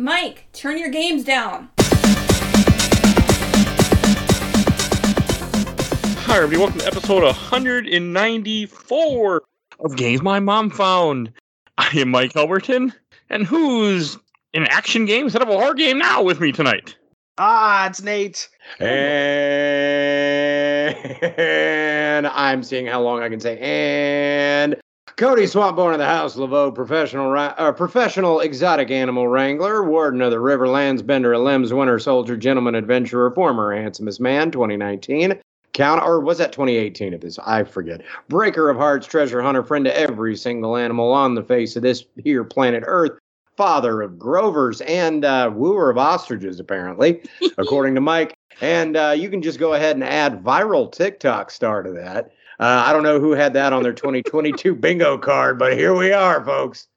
Mike, turn your games down. Hi, everybody. Welcome to episode 194 of Games My Mom Found. I am Mike Elberton, and who's in action game instead of a horror game now with me tonight? Ah, it's Nate. And I'm seeing how long I can say. And Cody Swampborn of the House Laveau, professional uh, professional exotic animal wrangler, warden of the Riverlands, bender of limbs, winter soldier, gentleman adventurer, former handsomest man, 2019. Count or was that 2018 of this? I forget. Breaker of hearts, treasure hunter, friend to every single animal on the face of this here planet Earth, father of Grovers and uh, wooer of ostriches, apparently, according to Mike. And uh, you can just go ahead and add viral TikTok star to that. Uh, I don't know who had that on their 2022 bingo card, but here we are, folks.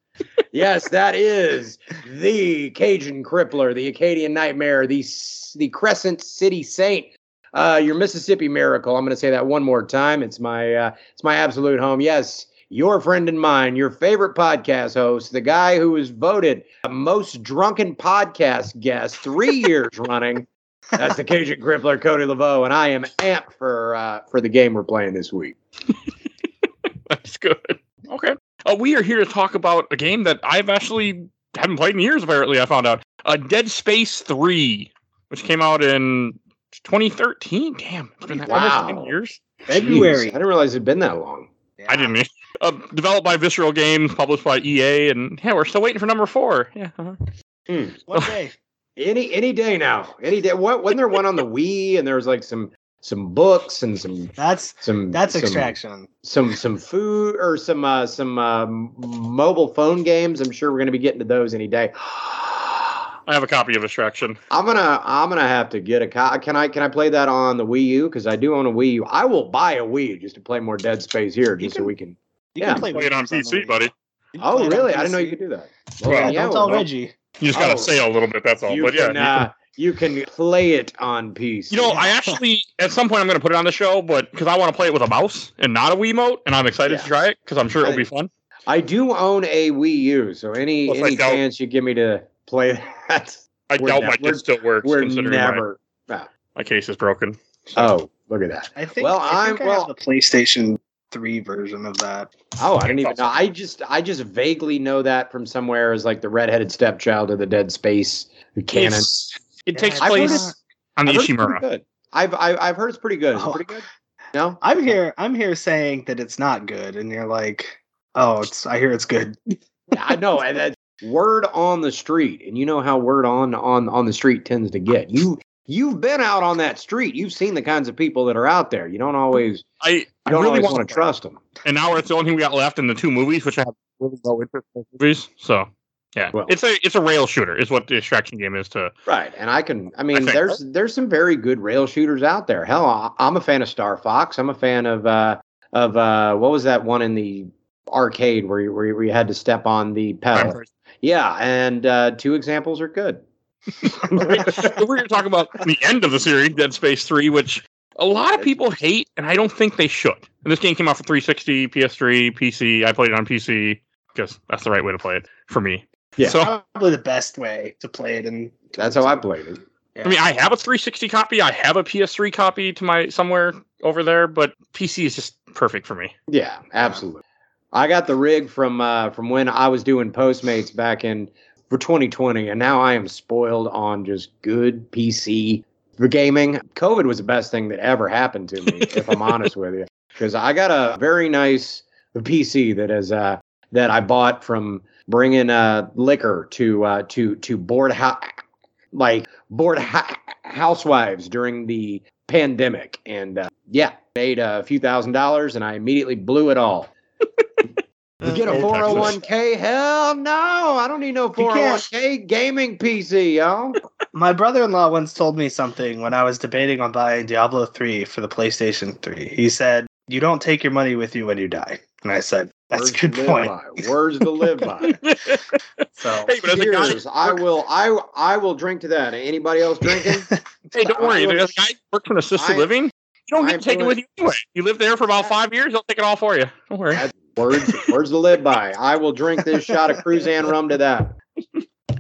yes, that is the Cajun Crippler, the Acadian Nightmare, the the Crescent City Saint, uh, your Mississippi Miracle. I'm going to say that one more time. It's my uh, it's my absolute home. Yes, your friend and mine, your favorite podcast host, the guy who was voted the most drunken podcast guest three years running. That's the Cajun Crippler, Cody Laveau, and I am amped for uh, for the game we're playing this week. That's good. Okay. Uh, we are here to talk about a game that I've actually haven't played in years, apparently, I found out. Uh, Dead Space 3, which came out in 2013. Damn, it's been that Wow. almost 10 years. February. Jeez, I didn't realize it'd been that long. I didn't. Uh, developed by Visceral Games, published by EA, and yeah, we're still waiting for number four. Yeah. uh-huh. One day. Any any day now. Any day. What wasn't there one on the Wii and there was like some some books and some That's some that's some, extraction. Some some food or some uh some um, mobile phone games. I'm sure we're gonna be getting to those any day. I have a copy of Extraction. I'm gonna I'm gonna have to get a co- can I can I play that on the Wii U because I do own a Wii U. I will buy a Wii U just to play more Dead Space here just so we can. You Yeah. can play, Play it on games the PC, buddy. Wii. You can play Oh really? I didn't know you could do that. Well, Yeah, yeah, don't tell well, Reggie. You just gotta Oh. say a little bit, that's all. But yeah, can you uh, you can play it on PC. You know, I actually at some point I'm going to put it on the show, but because I want to play it with a mouse and not a Wiimote, and I'm excited Yeah. to try it because I'm sure it'll be fun. I do own a Wii U, so any Well, if I any doubt- chance you give me to play that, I doubt ne- my we're- kit still works we're considering my, never. my case is broken. Oh, look at that. I think. Well, I think I'm- I well- have the PlayStation Three version of that. Oh, I don't even know. I just I just vaguely know that from somewhere as like the redheaded stepchild of the Dead Space canon. It's- it takes I've place on the I've heard it's pretty Ishimura. good. I've I, I've heard it's pretty good. Is it Oh. pretty good? No. I'm here. I'm here saying that it's not good, and you're like, oh, it's. I hear it's good. I know, and that's word on the street, and you know how word on on on the street tends to get. You you've been out on that street. You've seen the kinds of people that are out there. You don't always I, you I don't really want to trust them. and now it's the only thing we got left in the two movies, which I have really no interest in movies. So yeah, Well- it's a it's a rail shooter, is what the extraction game is to. Right, and I can. I mean, think- there's there's some very good rail shooters out there. Hell, I, I'm a fan of Star Fox. I'm a fan of uh of uh what was that one in the arcade where you, where you, where you had to step on the pedal? Yeah, and uh, two examples are good. We're going to talk about the end of the series, Dead Space 3, which a lot of people hate, and I don't think they should. And this game came out for 360, PS3, PC. I played it on PC because that's the right way to play it for me. Yeah. So, Probably the best way to play it. And That's how I played it. I mean, I have a 360 copy. I have a PS3 copy to my somewhere over there, but PC is just perfect for me. Yeah, absolutely. I got the rig from uh, from when I was doing Postmates back in for 2020, and now I am spoiled on just good PC for gaming. COVID was the best thing that ever happened to me, if I'm honest with you, because I got a very nice PC that is uh, that I bought from bringing uh, liquor to uh, to to board house like board ha- housewives during the pandemic, and uh, yeah, made a few thousand dollars, and I immediately blew it all. You get a Oh, 401k? Hell no, I don't need no 401k gaming PC, y'all. my brother-in-law once told me something when I was debating on buying Diablo 3 for the PlayStation 3. He said, "You don't take your money with you when you die." And I said, "That's Words a good point." by. Words to live by. So Hey, but guy, Cheers. I will. I I will drink to that. Anybody else drinking? hey, don't worry. I am- As a guy works in assisted I- living, you don't get to take it with you anyway. You live there for about five years, they'll take it all for you. Don't worry. That's- words words to live by. I will drink this shot of Cruzan rum to that.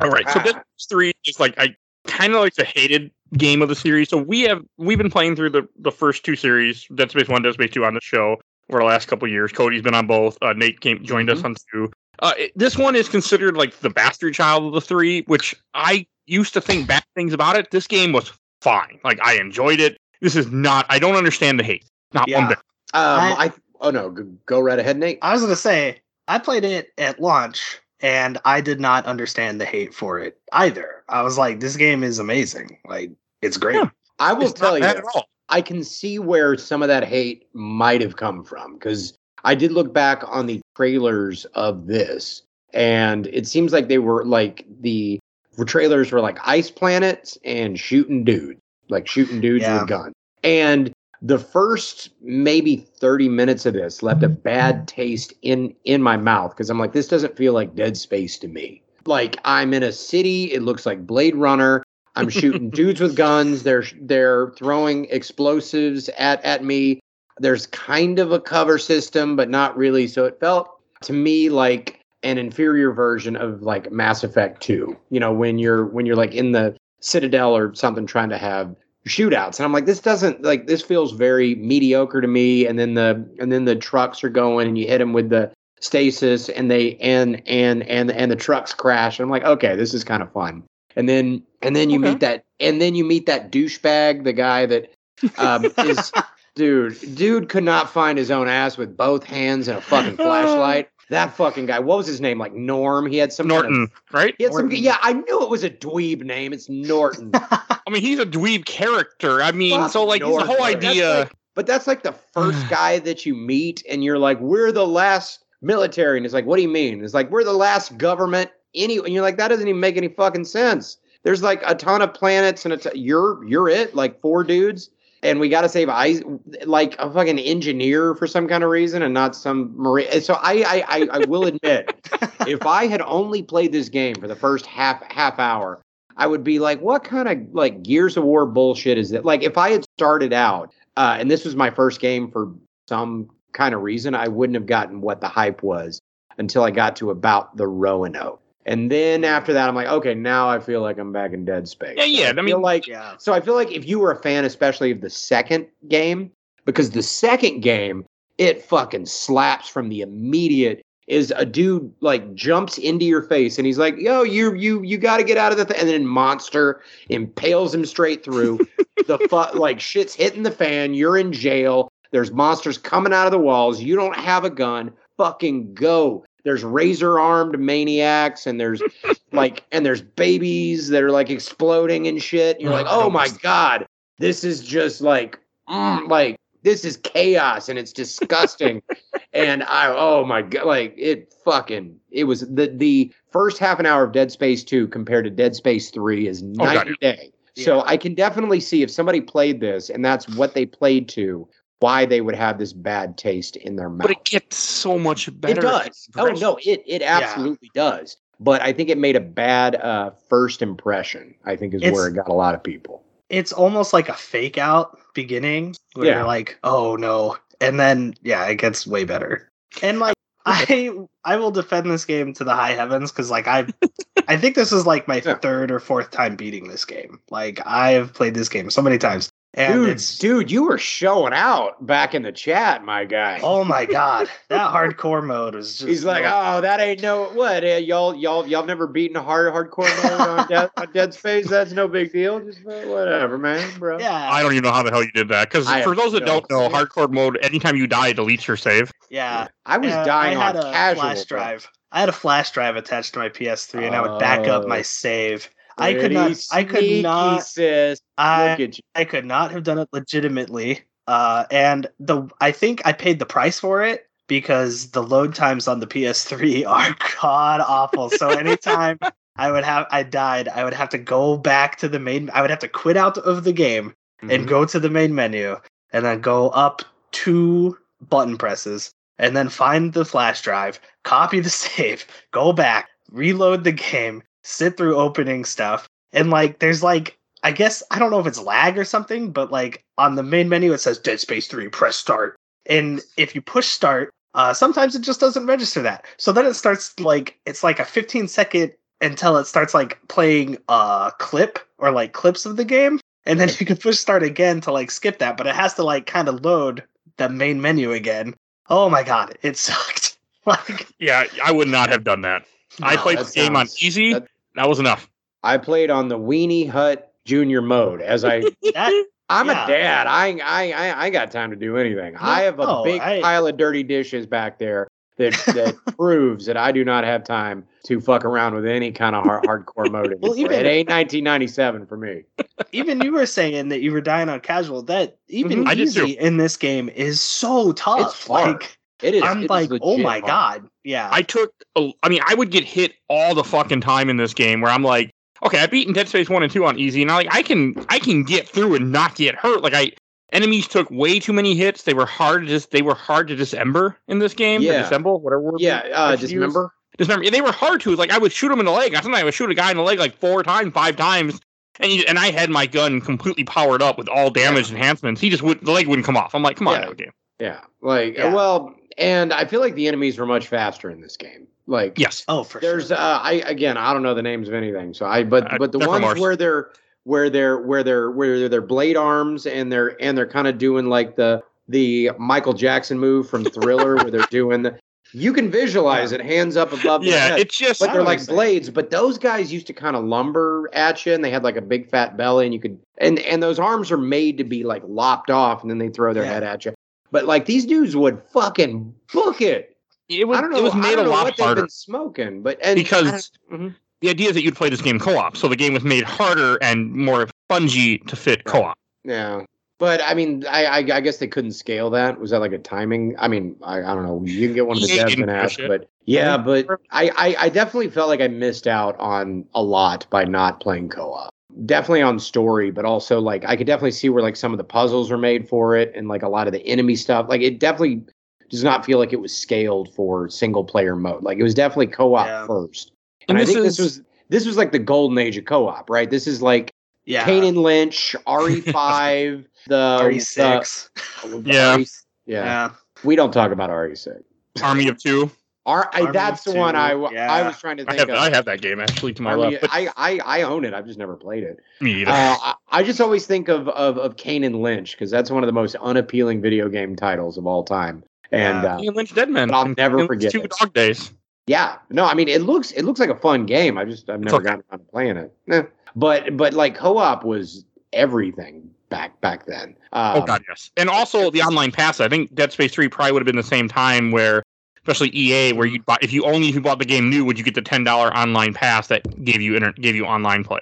All right, so Ah. Dead Space Three is like I kind of like the hated game of the series. So we have we've been playing through the the first two series, Dead Space One, Dead Space Two, on the show over the last couple of years. Cody's been on both. Uh, Nate came joined us on two. Uh, it- this one is considered like the bastard child of the three, which I used to think bad things about it. This game was fine. Like I enjoyed it. This is not. I don't understand the hate. Not Yeah. one bit. Um, I- I, oh no, go, go right ahead, Nate. I was gonna say I played it at launch and I did not understand the hate for it either. I was like, this game is amazing. Like it's great. Yeah. I will It's tell you, bad at all. I can see where some of that hate might have come from because I did look back on the trailers of this, and it seems like they were like the the trailers were like ice planets and shooting dudes, like shooting dudes Yeah. with guns. And the first maybe 30 minutes of this left a bad taste in in my mouth because I'm like, this doesn't feel like Dead Space to me. Like I'm in a city, it looks like Blade Runner. I'm shooting dudes with guns. They're they're throwing explosives at at me. There's kind of a cover system, but not really. So it felt to me like an inferior version of like Mass Effect 2. You know, when you're when you're like in the Citadel or something trying to have shootouts. And I'm like, this doesn't like this feels very mediocre to me. And then the and then the trucks are going and you hit them with the stasis and they and and and and the trucks crash. And I'm like, okay, this is kind of fun. And then and then you Okay. meet that and then you meet that douchebag, the guy that um, is dude, dude could not find his own ass with both hands and a fucking flashlight. That fucking guy. What was his name? Like Norm. He had some kind of- Norton, right? he had some. Yeah, I knew it was a dweeb name. It's Norton. I mean, he's a dweeb character. I mean, Fuck so like it's the Norton. whole That's idea. like- but that's like the first guy that you meet, and you're like, "We're the last military," and it's like, "What do you mean?" It's like, "We're the last government." Any, and you're like, "That doesn't even make any fucking sense." There's like a ton of planets, and it's you're you're it, like four dudes, and we got to save ice, like a fucking engineer for some kind of reason, and not some marine. So I I I, I will admit, if I had only played this game for the first half half hour, I would be like, what kind of like Gears of War bullshit is that? Like, if I had started out uh, and this was my first game for some kind of reason, I wouldn't have gotten what the hype was until I got to about the Roanoke. And then after that, I'm like, okay, now I feel like I'm back in Dead Space. Yeah, yeah, I, I mean- feel like yeah. so I feel like if you were a fan, especially of the second game, because the second game, it fucking slaps from the immediate is a dude like jumps into your face and he's like, yo, you you you gotta get out of the thing. And then monster impales him straight through. the fu- like shit's hitting the fan, you're in jail. There's monsters coming out of the walls. You don't have a gun. Fucking go. There's razor armed maniacs and there's like and there's babies that are like exploding and shit. You're like, oh my god, this is just like, mm, like this is chaos and it's disgusting. and I, oh my god, like it fucking, it was the the first half an hour of Dead Space Two compared to Dead Space Three is night God, and day. So I can definitely see if somebody played this and that's what they played to, why they would have this bad taste in their mouth. But it gets so much better. It does. Oh no, it it absolutely does. But I think it made a bad uh, first impression. I think is It's- where it got a lot of people. it's almost like a fake out beginning where Yeah. you're like, oh no. And then yeah, it gets way better. And like I I will defend this game to the high heavens because like I I think this is like my Yeah. third or fourth time beating this game. Like I've played this game so many times. And Dude, it's dude, you were showing out back in the chat, my guy. oh my god. That hardcore mode was just He's like, oh, that ain't no what? Uh, y'all, y'all, y'all never beaten a hard hardcore mode on, Dead, on Dead Space? That's no big deal. Just uh, whatever, man, bro. yeah. I don't even know how the hell you did that. Because for those that no don't know, hardcore mode, anytime you die, it deletes your save. yeah. I was Uh, dying I had on a casual flash bro. drive. I had a flash drive attached to my PS3, and I would back up my Oh. save. I could not. I could not. Sis. I Look at you. I could not have done it legitimately. Uh, and the I think I paid the price for it because the load times on the PS3 are god awful. So anytime I would have I died, I would have to go back to the main. I would have to quit out of the game Mm-hmm. and go to the main menu and then go up two button presses and then find the flash drive, copy the save, go back, reload the game, sit through opening stuff. And like there's like I guess I don't know if it's lag or something, but like on the main menu it says Dead Space 3, press start. And if you push start, uh, sometimes it just doesn't register that. So then it starts like it's like a 15 second until it starts like playing a clip or like clips of the game, and then you can push start again to like skip that, but it has to like kind of load the main menu again. Oh my god, it sucked. like Yeah, I would not have done that. I played the game on easy. that- That was enough. I played on the Weenie Hut Junior mode as I that. I'm Yeah. a dad. I I I I got time to do anything. I have a no, big I- pile of dirty dishes back there that that proves that I do not have time to fuck around with any kind of hard, hardcore mode. Well, even- it ain't 1997 for me. even you were saying that you were dying on casual. That even Mhm. I easy in this game is so tough. It's hard. Like It is. I'm it is like, oh legit my hard. god, yeah. I took, a, I mean, I would get hit all the fucking time in this game where I'm like, okay, I've beaten Dead Space 1 and 2 on easy, and I like, I can, I can get through and not get hurt. Like, I, enemies took way too many hits. They were hard to just, they were hard to dismember in this game. or Yeah. disassemble, whatever word. Yeah, uh, dismember. Dismember. They were hard to, like, I would shoot them in the leg. Sometimes I would shoot a guy in the leg like four times, five times. And, you, and I had my gun completely powered up with all damage enhancements. He just would the leg wouldn't come off. I'm like, come on, Yeah. game. Yeah, like Yeah. well, and I feel like the enemies were much faster in this game. Like Yes. oh, for there's sure. uh I again I don't know the names of anything. So I but Uh, but the ones Mars. where they're where they're where they're where they're blade arms and they're and they're kind of doing like the the Michael Jackson move from Thriller where they're doing the you can visualize it hands up above Yeah, head. it's just but they're like understand. blades. But those guys used to kind of lumber at you, and they had like a big fat belly, and you could and and those arms are made to be like lopped off, and then they throw their Yeah. head at you. But like these dudes would fucking book it. it was I don't know. it was I made don't a lot what they've harder. been smoking, but and Because- I don't- mhm. the idea is that you'd play this game co-op, so the game was made harder and more spongy to fit co-op. yeah. But I mean, I, I I guess they couldn't scale that. Was that like a timing? I mean, I, I don't know. You can get one of the EA devs and ask, but yeah, but I, I I definitely felt like I missed out on a lot by not playing co-op. Definitely on story, but also like I could definitely see where like some of the puzzles are made for it, and like a lot of the enemy stuff. Like it definitely does not feel like it was scaled for single player mode. Like it was definitely co-op Yeah. first. And And, I this think this was this was like the golden age of co-op, right? This is like yeah. Kane and Lynch, RE5, the RE6. the- Yeah. RE yeah. yeah. We don't talk about RE6. Army of Two. R- I, Army that's of the one Two, I, w- I yeah. was trying to I think have of. I have that game actually to my Army- left, but I, I I own it. I've just never played it. me either. Uh, I, I just always think of of, of Kane and Lynch because that's one of the most unappealing video game titles of all time. And Yeah. uh, Ian Lynch Deadman. but I'll from never Ian Lynch forget Two it. Dog Days. yeah, no, I mean it looks it looks like a fun game. I just I've never okay. gotten around to playing it. Eh. But but like co-op was everything back back then. Um, oh god, yes. And also the online pass. I think Dead Space Three probably would have been the same time where, especially EA, where you buy if you only if you bought the game new, would you get the ten dollar online pass that gave you inter- gave you online play?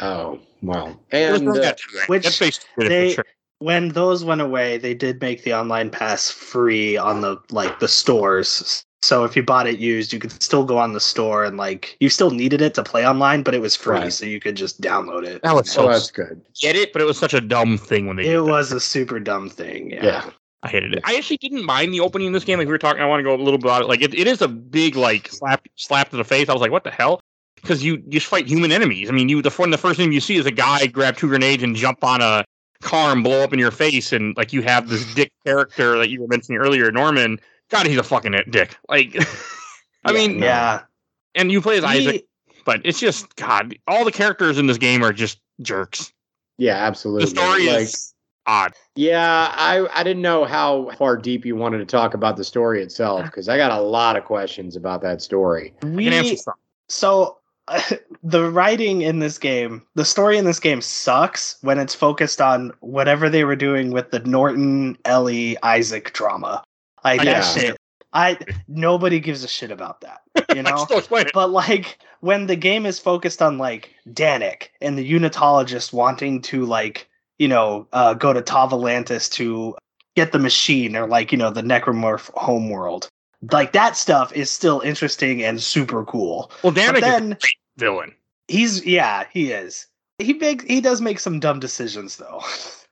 Oh well, and uh, that too, right? which Dead Space they- sure. When those went away, they did make the online pass free on the like the stores. So if you bought it used, you could still go on the store and like you still needed it to play online, but it was free, Right. so you could just download it. That was so so that's good. get it, but it was such a dumb thing when they did It that. was a super dumb thing. Yeah. Yeah. I hated it. I actually didn't mind the opening of this game. Like we were talking, I want to go a little bit about it. Like it, it is a big like slap slap to the face. I was like, what the hell? Because you you just fight human enemies. I mean, you the one the first thing you see is a guy grab two grenades and jump on a car and blow up in your face, and like you have this dick character that you were mentioning earlier, Norman. God, he's a fucking dick. Like, I Yeah, mean, no. Yeah. and you play as Isaac, but it's just God. All the characters in this game are just jerks. Yeah, absolutely. The story like, is odd. Yeah, I I didn't know how far deep you wanted to talk about the story itself because I got a lot of questions about that story. I can answer we some. so the writing in this game, the story in this game sucks when it's focused on whatever they were doing with the Norton Ellie Isaac drama. Like Yeah. that shit. I nobody gives a shit about that. You know? still explain it. but like when the game is focused on like Danik and the unitologist wanting to like you know uh, go to Tau Volantis to get the machine or like you know the necromorph homeworld. Like that stuff is still interesting and super cool. Well, but Danik is a then great villain. he's yeah he is. He big he does make some dumb decisions though.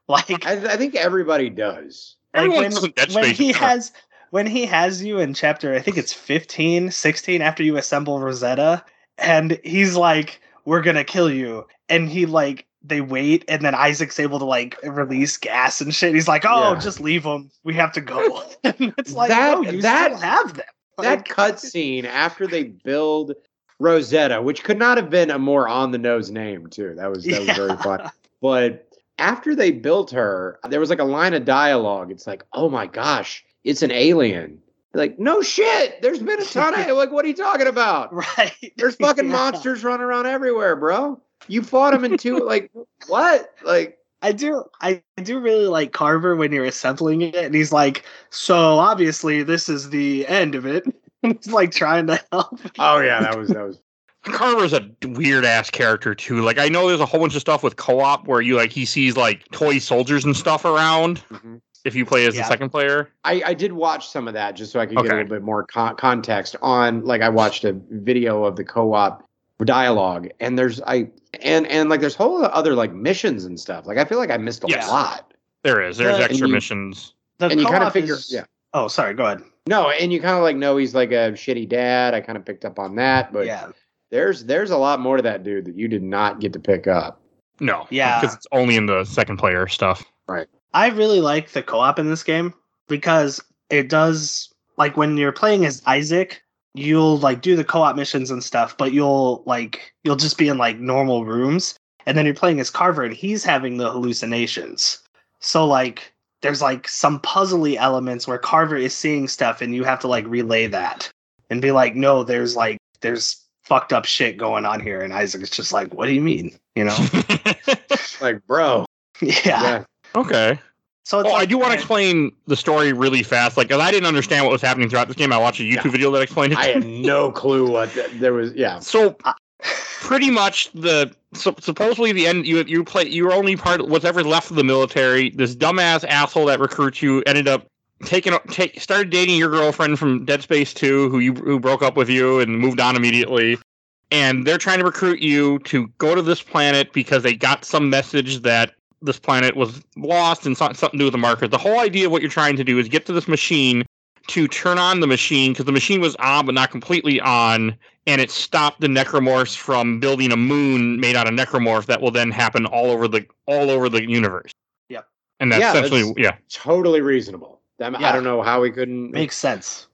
Like I, I think everybody does. like Everyone when, does in when he is has when he has you in chapter i think it's 15 16 after you assemble rosetta and he's like we're gonna kill you. And he like they wait and then isaac's able to like release gas and shit he's like oh Yeah. just leave them we have to go it's like That- no, you that- still have them That Like, cutscene after they build Rosetta, which could not have been a more on the nose name too. That was that was very fun. But after they built her, there was like a line of dialogue. It's like, oh my gosh, it's an alien. Like, no shit. There's been a ton of like, what are you talking about? Right. There's fucking Yeah. monsters running around everywhere, bro. You fought him in two. Like, what? Like, I do I do really like Carver when you're assembling it and he's like, so obviously this is the end of it. he's like trying to help. oh yeah, that was that was. Carver's a weird ass character too. Like I know there's a whole bunch of stuff with co-op where you like he sees like toy soldiers and stuff around Mhm. if you play as Yeah. the second player. I, I did watch some of that just so I could get a little bit more con- context on like I watched a video of the co-op dialogue and there's I and and like there's whole other like missions and stuff. Like I feel like I missed a Yes. lot. There is. There's uh, Yeah, extra and you- missions. The and you kind of figure is- yeah. Oh, sorry, go ahead. No, and you kind of like know he's like a shitty dad. I kind of picked up on that, but yeah. there's there's a lot more to that dude that you did not get to pick up. No. Yeah. Because it's only in the second player stuff. Right. I really like the co-op in this game because it does like when you're playing as Isaac, you'll like do the co-op missions and stuff, but you'll like you'll just be in like normal rooms, and then you're playing as Carver and he's having the hallucinations. So like there's like some puzzly elements where Carver is seeing stuff and you have to like relay that and be like, no, there's like there's fucked up shit going on here, and Isaac is just like, what do you mean? You know? Like, bro, yeah. okay. So Oh, I do want to explain the story really fast. Like, I didn't understand what was happening throughout this game. I watched a YouTube Yeah. video that explained it. I had no clue what th- there was. Yeah, So pretty much the so, supposedly the end you you play you were only part of whatever left of the military. This dumbass asshole that recruits you ended up taking take started dating your girlfriend from Dead Space Two, who you who broke up with you and moved on immediately. And they're trying to recruit you to go to this planet because they got some message that this planet was lost and something to do with the markers. The whole idea of what you're trying to do is get to this machine to turn on the machine because the machine was on but not completely on and it stopped the necromorphs from building a moon made out of necromorph that will then happen all over the all over the universe. Yep. And that's Yeah, essentially that's- yeah. totally reasonable. I, mean, I don't know how we couldn't. makes sense.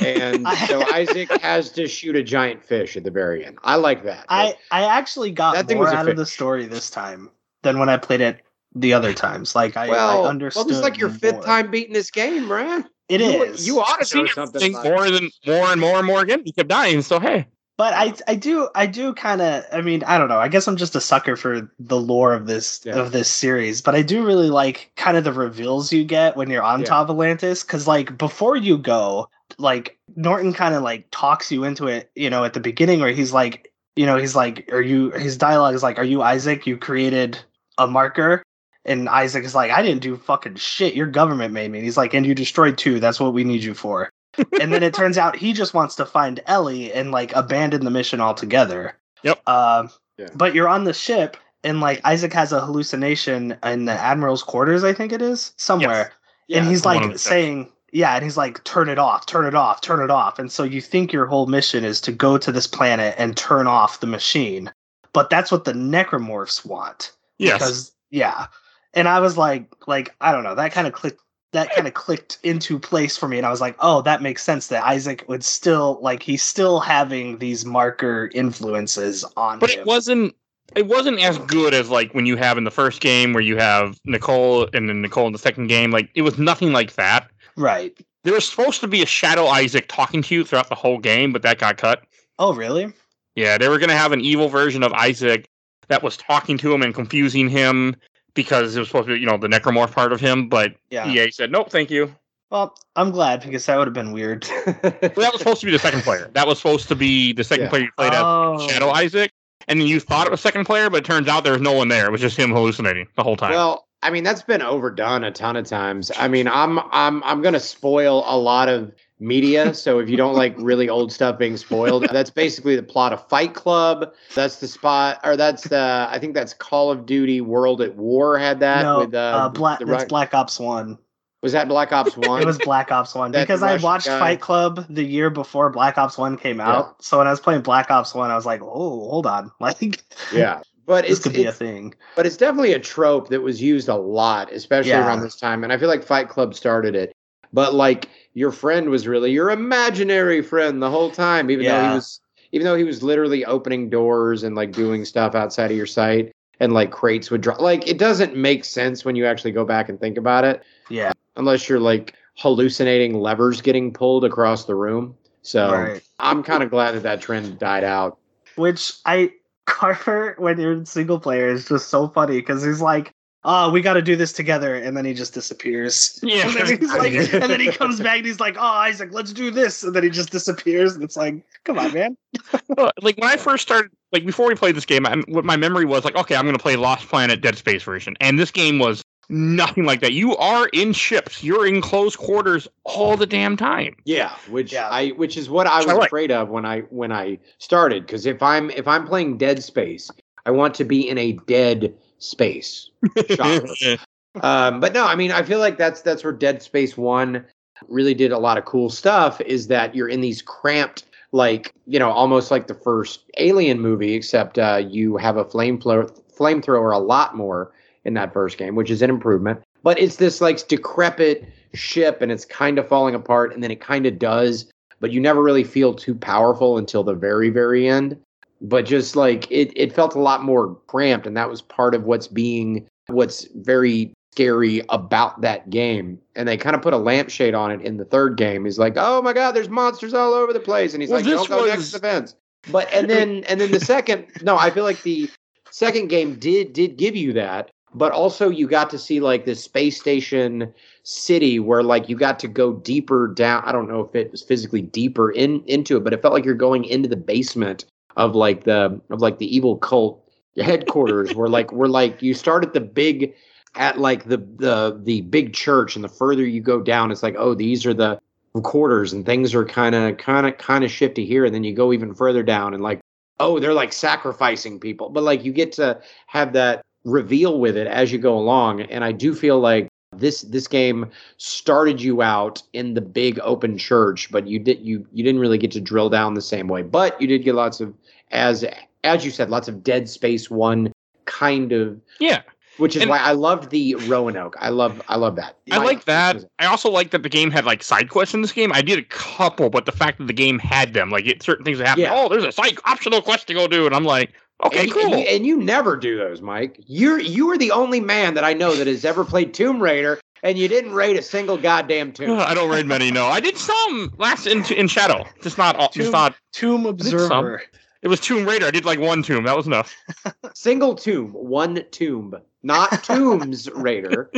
and so Isaac has to shoot a giant fish at the very end. I like that. I I actually got That more was a out of the story this time than when I played it the other times. Like I, well, I understood. well, this is like your fifth more. time beating this game, man. It you, is. You ought to Seen know something. everything about it. more than more and more and more again. He kept dying. So hey, but I I do I do kind of I mean I don't know I guess I'm just a sucker for the lore of this Yeah. of this series but I do really like kind of the reveals you get when you're on Yeah. Tau Volantis because like before you go like Norton kind of like talks you into it you know at the beginning where he's like you know he's like are you his dialogue is like are you Isaac you created a marker and Isaac is like I didn't do fucking shit your government made me and he's like and you destroyed two that's what we need you for and then it turns out he just wants to find Ellie and like abandon the mission altogether. Yep. Um, Yeah. But you're on the ship, and like Isaac has a hallucination in the admiral's quarters, I think it is somewhere, Yeah, and he's like the steps. saying, "Yeah," and he's like, "Turn it off, turn it off, turn it off." And so you think your whole mission is to go to this planet and turn off the machine, but that's what the necromorphs want yes. because yeah and i was like like i don't know that kind of clicked that kind of clicked into place for me and i was like oh that makes sense that isaac would still like he's still having these marker influences on but him it wasn't it wasn't as good as like when you have in the first game where you have Nicole and then Nicole in the second game. Like it was nothing like that. right There was supposed to be a Shadow Isaac talking to you throughout the whole game, but that got cut. oh really Yeah, they were going to have an evil version of Isaac that was talking to him and confusing him because it was supposed to be, you know, the necromorph part of him. But yeah EA said, nope, thank you. well i'm glad because that would have been weird Well, that was supposed to be the second player. That was supposed to be the second Yeah. player you played as oh. Shadow Isaac. And then you thought it was second player, but it turns out there was no one there. It was just him hallucinating the whole time. Well, I mean that's been overdone a ton of times. I mean, I'm I'm I'm gonna spoil a lot of media. So if you don't like really old stuff being spoiled, that's basically the plot of Fight Club. That's the spot, or that's the I think that's Call of Duty World at War had that no with uh, uh, black the that's black ops 1 was that Black Ops One? it was black ops 1 That because i watched guy. fight club the year before black ops 1 came out so when i was playing black ops 1 i was like oh hold on like yeah. But this it's, could be a thing but it's definitely a trope that was used a lot, especially Yeah. around this time. And I feel like Fight Club started it. But like your friend was really your imaginary friend the whole time, even though he was even though he was literally opening doors and like doing stuff outside of your sight and like crates would drop like it doesn't make sense when you actually go back and think about it Yeah. unless you're like hallucinating levers getting pulled across the room so Right. i'm kind of glad that that trend died out Which I Carver when you're in single player is just so funny because he's like, "Oh, we got to do this together," and then he just disappears. Yeah. and then he's like, and then he comes back and he's like, "Oh, Isaac, let's do this," and then he just disappears, and it's like, "Come on, man." Like when I first started, like before we played this game, I, what my memory was like, okay, I'm going to play Lost Planet Dead Space version, and this game was nothing like that. You are in ships, you're in close quarters all the damn time. Yeah, which Yeah. I which is what I was I like. afraid of when I when I started because if I'm if I'm playing Dead Space, I want to be in a dead space. Um, but no, I mean I feel like that's that's where Dead Space One really did a lot of cool stuff. Is that you're in these cramped like you know almost like the first Alien movie, except uh, you have a flamethrower flamethrower a lot more in that first game, which is an improvement. But it's this like decrepit ship and it's kind of falling apart and then it kind of does, but you never really feel too powerful until the very, very end. But just like it, it felt a lot more cramped, and that was part of what's being what's very scary about that game. And they kind of put a lampshade on it in the third game. He's like, Oh my god, there's monsters all over the place. And he's Well, like, Don't go next to the fence. But and then and then the second no, I feel like the second game did did give you that but also you got to see like this space station city where like you got to go deeper down i don't know if it was physically deeper in into it but it felt like you're going into the basement of like the of like the evil cult headquarters where like we're like you start at the big at like the the the big church and the further you go down it's like oh these are the quarters and things are kind of kind of kind of shifty here and then you go even further down and like oh they're like sacrificing people. But like you get to have that reveal with it as you go along and i do feel like this this game started you out in the big open church but you did you you didn't really get to drill down the same way. But you did get lots of as as you said lots of dead space one kind of Yeah. which is And- why i loved the roanoke i love i love that I My- like that. I also like that the game had like side quests in this game. I did a couple, but the fact that the game had them, like it, certain things that happen. Yeah. Oh, there's a side optional quest to go do, and I'm like, okay, and, you- cool. and, you, and you never do those, Mike. You're you are the only man that I know that has ever played Tomb Raider, and you didn't raid a single goddamn tomb. I don't raid many. No, I did some last in in Shadow. Just not. all Just Tomb- not. Tomb some. Observer. It was Tomb Raider. I did like one tomb. That was enough. Single tomb, one tomb, not Tombs Raider.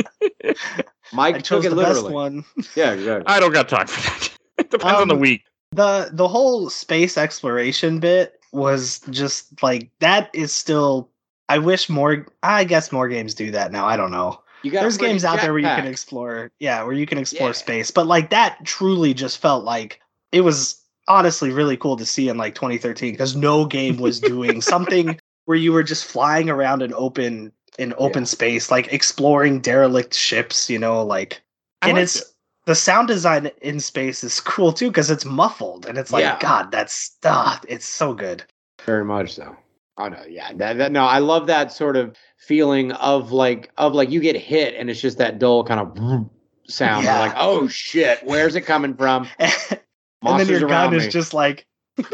I Mike chose took it the best literally. one. Yeah, exactly. I don't got time for that. It depends on the Um, week. the the whole space exploration bit was just like that is still I wish more I guess more games do that now. I don't know. You got There's games out there where you can explore yeah, where you can explore Yeah. space. But like that truly just felt like it was honestly really cool to see in like 2013 because no game was doing something where you were just flying around an open in open Yeah. space, like exploring derelict ships, you know, like I and it's it. the sound design in space is cool too because it's muffled and it's like Yeah. god that's ah, it's so good Very much so. Oh no, yeah. That, that no, I love that sort of feeling of like of like you get hit and it's just that dull kind of sound. Yeah. like, oh shit, where's it coming from? and then your gun me. is just like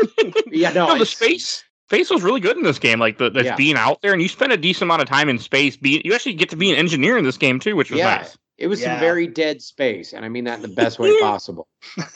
yeah, no, No, the space space was really good in this game. Like the, the Yeah. being out there, and you spend a decent amount of time in space. Being you actually get to be an engineer in this game too, which was Yeah. nice. It was some very dead space, and I mean that in the best way possible.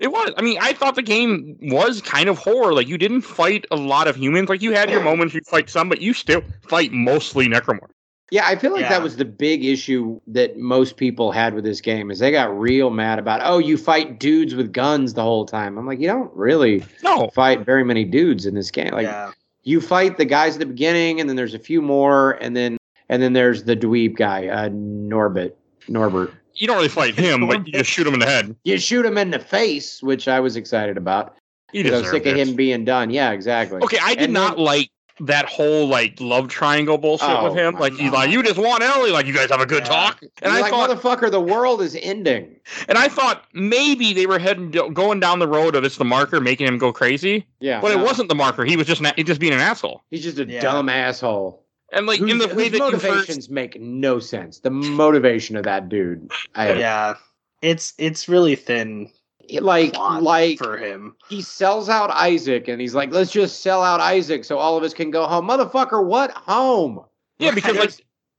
It was. I mean, I thought the game was kind of horror. Like you didn't fight a lot of humans. Like you had your moments, you fight some, but you still fight mostly necromorph. Yeah, I feel like Yeah. that was the big issue that most people had with this game is they got real mad about, oh, you fight dudes with guns the whole time. I'm like, you don't really No, fight very many dudes in this game. Like yeah you fight the guys at the beginning, and then there's a few more, and then and then there's the dweeb guy, uh, Norbert. Norbert. you don't really fight him, but you just shoot him in the head. You shoot him in the face, which I was excited about. He 'cause I was deserved sick of him being done. Yeah, exactly. Okay, I did And not then- like that whole like love triangle bullshit Oh, with him. Like he's God. like, you just want Ellie. Like you guys have a good Yeah. talk. And And I like, thought, motherfucker, the world is ending. and I thought maybe they were heading going down the road of it's the marker making him go crazy, Yeah, but it wasn't the marker. He was just na- he just being an asshole. He's just a Yeah. dumb asshole. And like in the way whose that you motivations first, make no sense. The motivation of that dude. I, yeah it's it's really thin like like for him. he sells out Isaac and he's like, let's just sell out Isaac so all of us can go home. Motherfucker, what home? Yeah, because like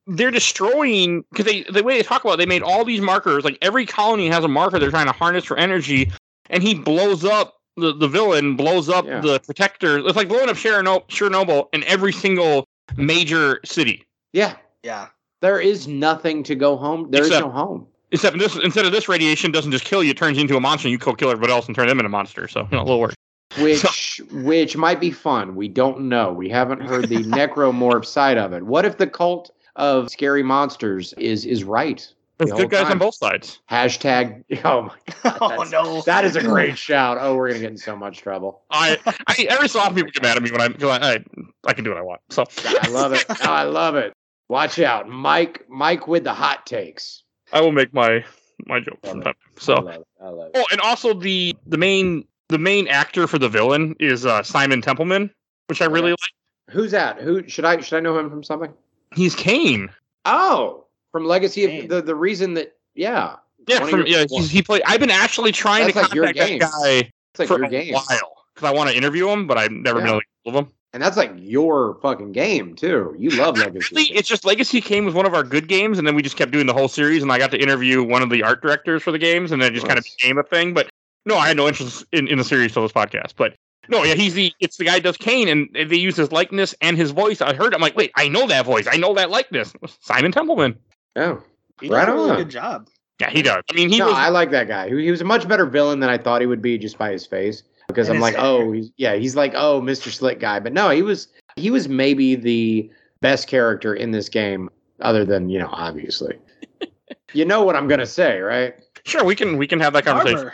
they're destroying because they the way they talk about it, they made all these markers. Like every colony has a marker they're trying to harness for energy, and he blows up the, the villain, blows up Yeah. the protector. It's like blowing up Chernobyl, Chernobyl in every single major city. yeah, Yeah. there is nothing to go home. There is Except- no home. Except this, instead of this radiation doesn't just kill you, it turns you into a monster, and you go kill everybody else and turn them into monsters. So you know, a little worse. Which which might be fun. We don't know. We haven't heard the necromorph side of it. What if the cult of scary monsters is is right? There's The good guys time. on both sides. Hashtag oh my god. oh That's- no. that is a great shout. Oh, we're gonna get in so much trouble. I, I every so often people get mad at me when I, because I, I, I can do what I want. So I love it. Oh, I love it. Watch out, Mike. Mike with the hot takes. I will make my my joke Love it. sometime. I So love it. I love it. Oh, and also the the main the main actor for the villain is uh, Simon Templeman, which I really Okay. like. Who's that? Who should I should I know him from something? He's Kain. Oh, from Legacy Kain. of the the reason that yeah, Yeah, from, yeah. He's, he played. I've been actually trying That's to like your contact that game. guy like for your a game, while because I want to interview him, but I've never Yeah. been able to get hold of him. And that's like your fucking game too. You love Legacy. Really, it's just Legacy came was one of our good games, and then we just kept doing the whole series, and I got to interview one of the art directors for the games, and then it just kind of Nice. became a thing. But no, I had no interest in, in the series till this podcast. But no, yeah, he's the it's the guy who does Kain, and they use his likeness and his voice. I heard, I'm like, wait, I know that voice, I know that likeness, Simon Templeman. oh. He Right did a really on. good job. Yeah, he does. I mean, he no, was. I like that guy. He, he was a much better villain than I thought he would be just by his face. Because And I'm like, hair. oh, he's yeah, he's like, oh, Mr. Slick guy. But no, he was he was maybe the best character in this game, other than you know, obviously. you know what I'm gonna say, right? Sure, we can we can have that conversation.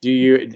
Do you?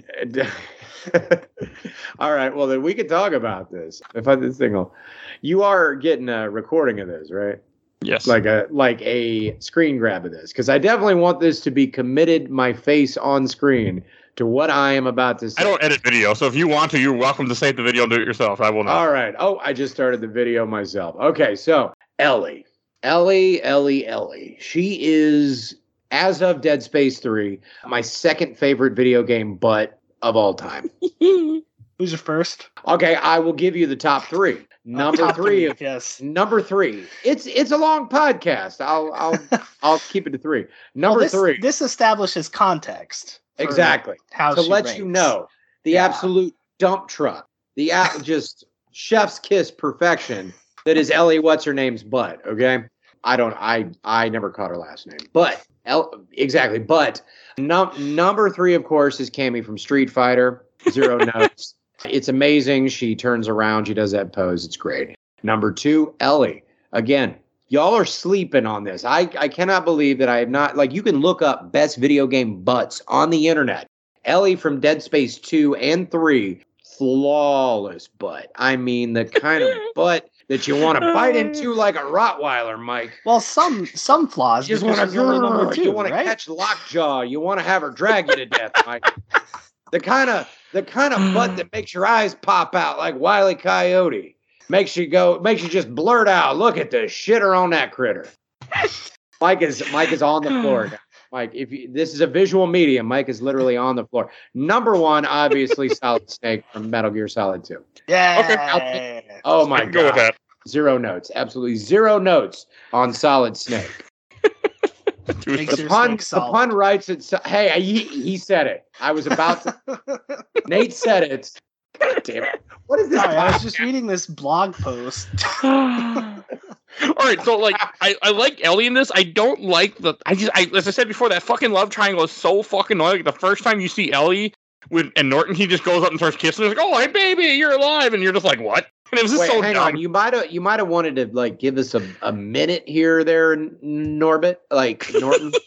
All right. Well, then we can talk about this. If I this thing will, you are getting a recording of this, right? Yes. Like a like a screen grab of this, because I definitely want this to be committed, my face on screen to what I am about to say. I don't edit video, so if you want to, you're welcome to save the video and do it yourself. I will not. All right. Oh, I just started the video myself. Okay, so Ellie, Ellie, Ellie, Ellie. She is, as of Dead Space Three, my second favorite video game, but of all time. Who's your first? Okay, I will give you the top three. Number Top three, of Yes. number three. It's it's a long podcast. I'll I'll I'll keep it to three. Number Well, this, three, This establishes context. Exactly. How to let you know the Yeah. absolute dump truck, the a- just chef's kiss perfection that is Ellie. What's her name's butt? Okay, I don't. I I never caught her last name, but El, exactly. But num- number three, of course, is Cammy from Street Fighter. Zero notes. It's amazing. She turns around. She does that pose. It's great. Number two, Ellie. Again, y'all are sleeping on this. I, I cannot believe that I have not. Like, you can look up best video game butts on the internet. Ellie from Dead Space 2 and 3, flawless butt. I mean, the kind of butt that you want to bite into like a Rottweiler, Mike. Well, some some flaws. You just want she's only number to two, you want to right? catch lockjaw. You want to have her drag you to death, Mike. the kind of the kind of butt that makes your eyes pop out like Wiley Coyote. Makes you go, makes you just blurt out. Look at the shitter on that critter. Mike is Mike is on the floor. Mike, if you, this is a visual medium, Mike is literally on the floor. Number one, obviously, Solid Snake from Metal Gear Solid Two. Yeah. Okay. Oh my can go with god, that. zero notes, absolutely zero notes on Solid Snake. The pun, the pun writes it. Hey, he, he said it. I was about to. Nate said it. God damn it! What is this? Sorry, I was just reading this blog post. All right, so like I, I like Ellie in this. I don't like the I just I as I said before, that fucking love triangle is so fucking annoying. Like, the first time you see Ellie with and Norton, he just goes up and starts kissing her. He's like, "Oh, hey, baby, you're alive," and you're just like, "What?" And it was just Wait, so hang dumb. on. You might have you might have wanted to like give us a, a minute here, or there, Norbit, like Norton.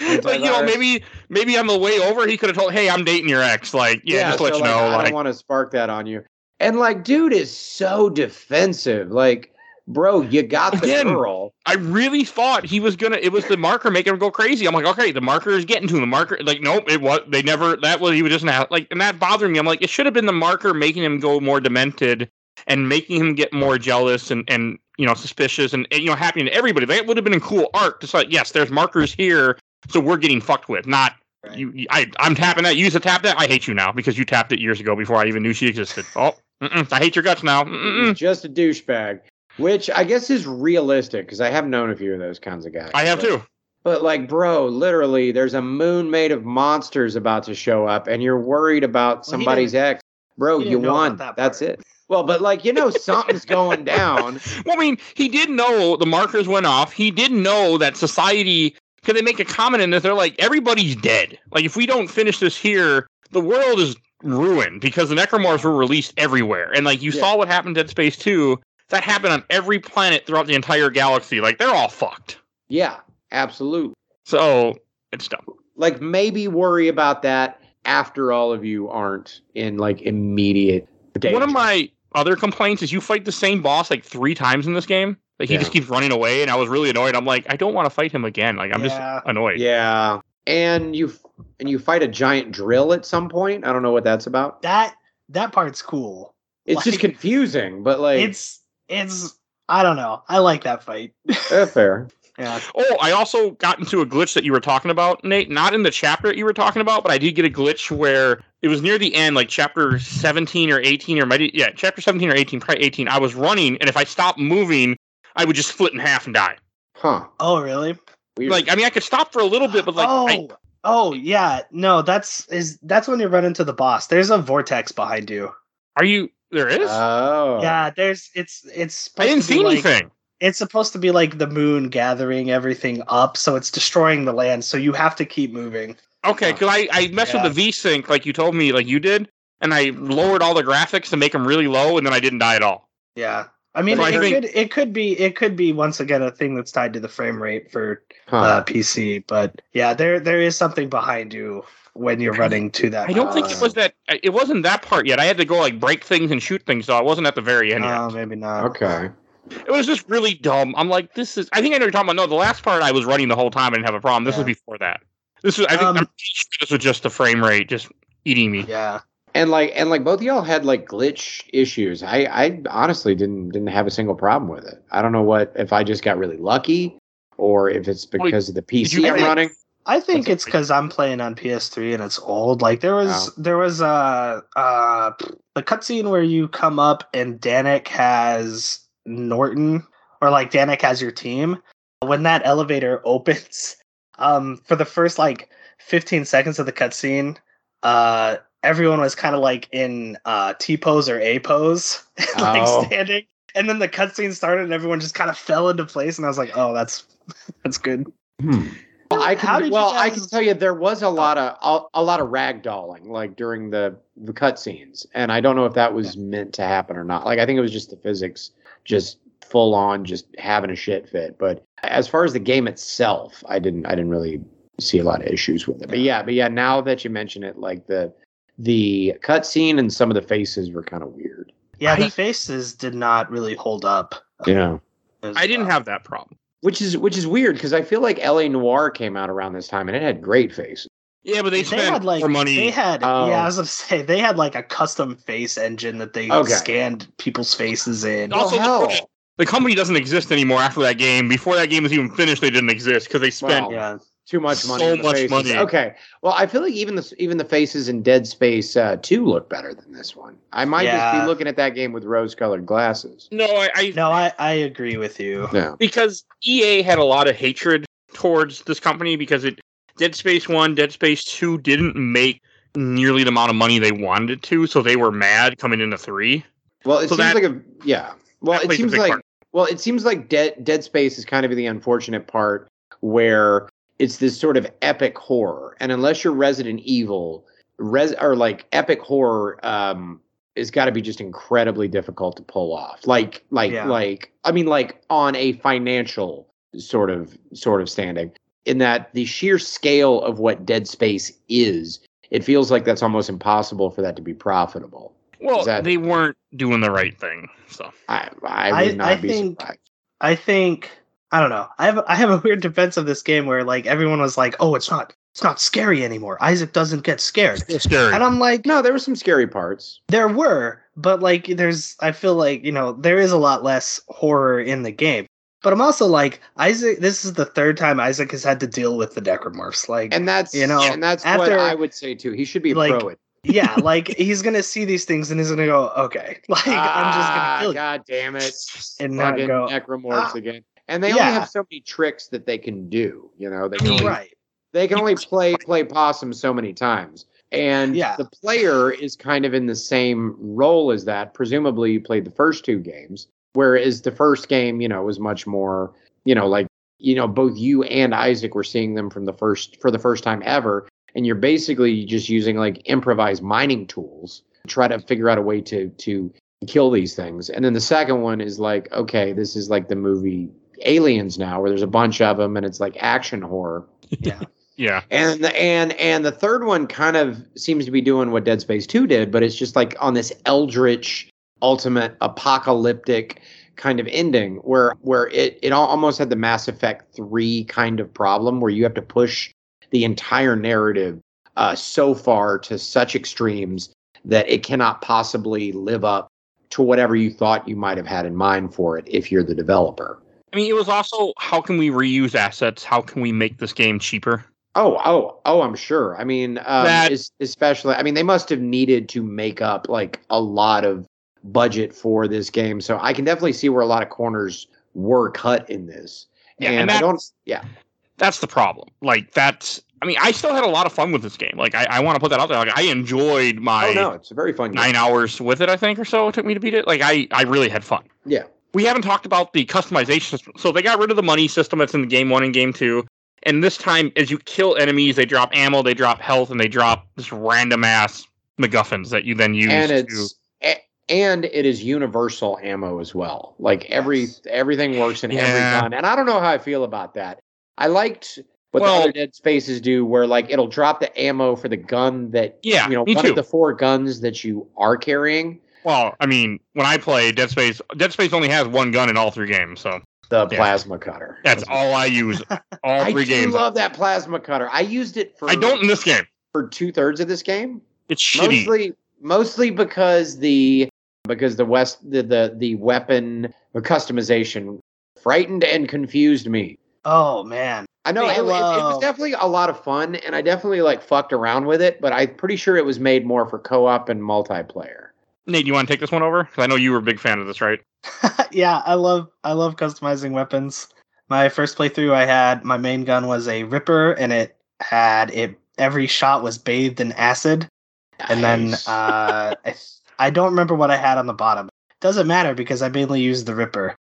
like you know, Antivirus. maybe maybe on the way over, he could have told, "Hey, I'm dating your ex." Like, yeah, just to let you like, know. I Like, don't want to spark that on you. And like, dude is so defensive. Like, bro, you got the Again, girl. I really thought he was gonna. It was the marker making him go crazy. I'm like, okay, the marker is getting to him. The marker, like, nope, it was. They never. That was he was just not like, and that bothered me. I'm like, it should have been the marker making him go more demented and making him get more jealous and and you know suspicious and, and you know happening to everybody. That would have been a cool arc. Just like, yes, there's markers here, so we're getting fucked with. Not Right. You, you- I, I'm tapping that. You used to tap that. I hate you now because you tapped it years ago before I even knew she existed. Oh, mm-mm, I hate your guts now. Mm-mm. Just a douchebag, which I guess is realistic because I have known a few of those kinds of guys. I have but- too. But like, bro, literally, there's a moon made of monsters about to show up, and you're worried about Well, somebody's ex. Bro, you didn't won. that That's it. Well, but like, you know, something's going down. Well, I mean, he did know the markers went off. He did know that society, because they make a comment in this, they're like, everybody's dead. Like, if we don't finish this here, the world is ruined because the necromorphs were released everywhere. And, like, you Yeah. saw what happened in Dead Space 2. That happened on every planet throughout the entire galaxy. Like, they're all fucked. Yeah, absolutely. So, it's dumb. Like, maybe worry about that after all of you aren't in like immediate danger. One of my other complaints is you fight the same boss like three times in this game. Like, he Yeah. just keeps running away, and I was really annoyed. I'm like, I don't want to fight him again. Like, I'm Yeah. just annoyed. yeah, and you and you fight a giant drill at some point. I don't know what that's about. That that part's cool. It's just confusing, but like it's it's I don't know. I like that fight. eh, fair. yeah. Oh, I also got into a glitch that you were talking about, Nate. Not in the chapter that you were talking about, but I did get a glitch where it was near the end, like chapter 17 or 18, or maybe, yeah, chapter 17 or 18, probably 18. I was running, and if I stopped moving, I would just split in half and die. Huh. Oh really? Weird. Like, I mean, I could stop for a little bit, but like, oh, I, oh yeah. No, that's is that's when you run into the boss. There's a vortex behind you. are you, there is? oh. Yeah, there's it's it's. I didn't to be see like- anything. It's supposed to be like the moon gathering everything up, so it's destroying the land. So you have to keep moving. Okay, because I, I messed Yeah. with the V-Sync like you told me, like you did, and I lowered all the graphics to make them really low, and then I didn't die at all. Yeah. I mean, So I it think- could it could be it could be once again a thing that's tied to the frame rate for Huh. uh, PC, but yeah, there there is something behind you when you're running to that. I don't think it Uh, was that. It wasn't that part yet. I had to go like break things and shoot things, so I wasn't at the very end yet. Maybe not. okay. It was just really dumb. I'm like, this is. I think I know what you're talking about. No, the last part I was running the whole time. I didn't have a problem. This was before that. This was. I think Um, I'm sure this was just the frame rate just eating me. Yeah. And like and like both of y'all had like glitch issues. I I honestly didn't didn't have a single problem with it. I don't know what if I just got really lucky or if it's Wait, because of the PC I'm have- running. I think That's it's because I'm playing on PS3 and it's old. Like there was there was a uh the cutscene where you come up and Danik has Norton or like Danik has your team. When that elevator opens, um for the first like 15 seconds of the cutscene, uh everyone was kind of like in uh T pose or A pose, like Oh. standing. And then the cutscene started and everyone just kind of fell into place and I was like, "Oh, that's that's good." Hmm. Well, I How can, did you well, I can tell you there was a lot of a, a lot of ragdolling like during the the cutscenes, and I don't know if that was meant to happen or not. Like I think it was just the physics, just full on, just having a shit fit. But as far as the game itself, I didn't I didn't really see a lot of issues with it. But yeah, but yeah, now that you mention it, like the the cutscene and some of the faces were kind of weird. Yeah, I- the faces did not really hold up. Yeah. as I didn't well. have that problem. Which is which is weird because I feel like LA Noire came out around this time and it had great faces. Yeah, but they, They spent had like more money. They had Oh. yeah, I was gonna say they had like a custom face engine that they Okay. scanned people's faces in. Also, Well, the- hell. the company doesn't exist anymore after that game. Before that game was even finished, they didn't exist because they spent. Wow. Yeah, too much money. So in the much faces. money. Okay. Well, I feel like even the even the faces in Dead Space uh, Two look better than this one. I might just be looking at that game with rose-colored glasses. No, I, I no, I I agree with you. Yeah. because EA had a lot of hatred towards this company because it Dead Space 1, Dead Space 2 didn't make nearly the amount of money they wanted it to, so they were mad coming into 3. Well, it So seems that- like a yeah. Well, it seems like part. well, it seems like Dead Dead Space is kind of the unfortunate part where it's this sort of epic horror, and unless you're Resident Evil, res or like epic horror, um, has got to be just incredibly difficult to pull off. Like, like, Yeah. like, I mean, like on a financial sort of sort of standing, in that the sheer scale of what Dead Space is, it feels like that's almost impossible for that to be profitable. Well, that- they weren't doing the right thing. So I I I- would not I be think- surprised. I think I don't know. I have I have a weird defense of this game where like everyone was like, "Oh, it's not it's not scary anymore. Isaac doesn't get scared." it's scary. And I'm like, No, there were some scary parts. There were, but like there's I feel like, you know, there is a lot less horror in the game. But I'm also like Isaac. This is the third time Isaac has had to deal with the necromorphs. Like, And that's You know, and that's what after- I would say too. He should be like, pro at yeah, like he's gonna see these things and he's gonna go, okay, like I'm just gonna Ah, kill you. God damn it. And not go, necromorphs "Ah." again. And they only have so many tricks that they can do. You know, they can only, right. they can only play play possum so many times. And Yeah. the player is kind of in the same role as that. Presumably you played the first two games. Whereas the first game, you know, was much more, you know, like, you know, both you and Isaac were seeing them from the first for the first time ever. And you're basically just using like improvised mining tools to try to figure out a way to to kill these things. And then the second one is like, okay, this is like the movie Aliens now, where there's a bunch of them and it's like action horror. Yeah. Yeah. And the and and the third one kind of seems to be doing what Dead Space 2 did, but it's just like on this eldritch ultimate apocalyptic kind of ending where where it it almost had the Mass Effect 3 kind of problem where you have to push the entire narrative uh, so far to such extremes that it cannot possibly live up to whatever you thought you might have had in mind for it if you're the developer. I mean, it was also how can we reuse assets? How can we make this game cheaper? Oh, oh, oh! I'm sure. I mean, um, That- es- especially. I mean, they must have needed to make up like a lot of budget for this game, so I can definitely see where a lot of corners were cut in this. Yeah, and and I don't. Yeah, That's the problem. Like that's. I mean, I still had a lot of fun with this game. Like I, I want to put that out there. Like I enjoyed my oh no, it's a very fun game. nine hours with it. I think or so it took me to beat it. Like I, I really had fun. Yeah. We haven't talked about the customization. system. So they got rid of the money system that's in the game one and game two. And this time, as you kill enemies, they drop ammo, they drop health, and they drop this random ass MacGuffins that you then use. and it's a- and it is universal ammo as well. Like every Yes. everything works in Yeah. every gun, and I don't know how I feel about that. I liked what Well- the other Dead Spaces do, where like it'll drop the ammo for the gun that Yeah, you know one too. of the four guns that you are carrying. Well, I mean, when I play Dead Space, Dead Space only has one gun in all three games, so The Yeah. plasma cutter. that's all I use. All three do games. love that plasma cutter. I used it for I don't in this game. for two thirds of this game. It's shitty. Mostly, mostly because the because the west the the, the weapon customization frightened and confused me. Oh man. I know it, it- it was definitely a lot of fun, and I definitely like fucked around with it. But I'm pretty sure it was made more for co-op and multiplayer. Nate, you want to take this one over? Because I know you were a big fan of this, right? yeah, I love I love customizing weapons. My first playthrough, I had my main gun was a Ripper, and it had it. Every shot was bathed in acid, and then uh, I, I don't remember what I had on the bottom. Doesn't matter because I mainly used the Ripper.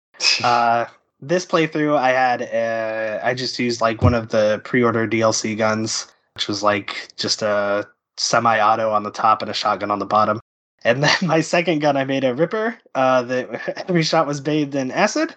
Uh, this playthrough, I had uh, I just used like one of the pre-order DLC guns, which was like just a semi-auto on the top and a shotgun on the bottom. And then my second gun, I made a Ripper. Uh, that every shot was bathed in acid,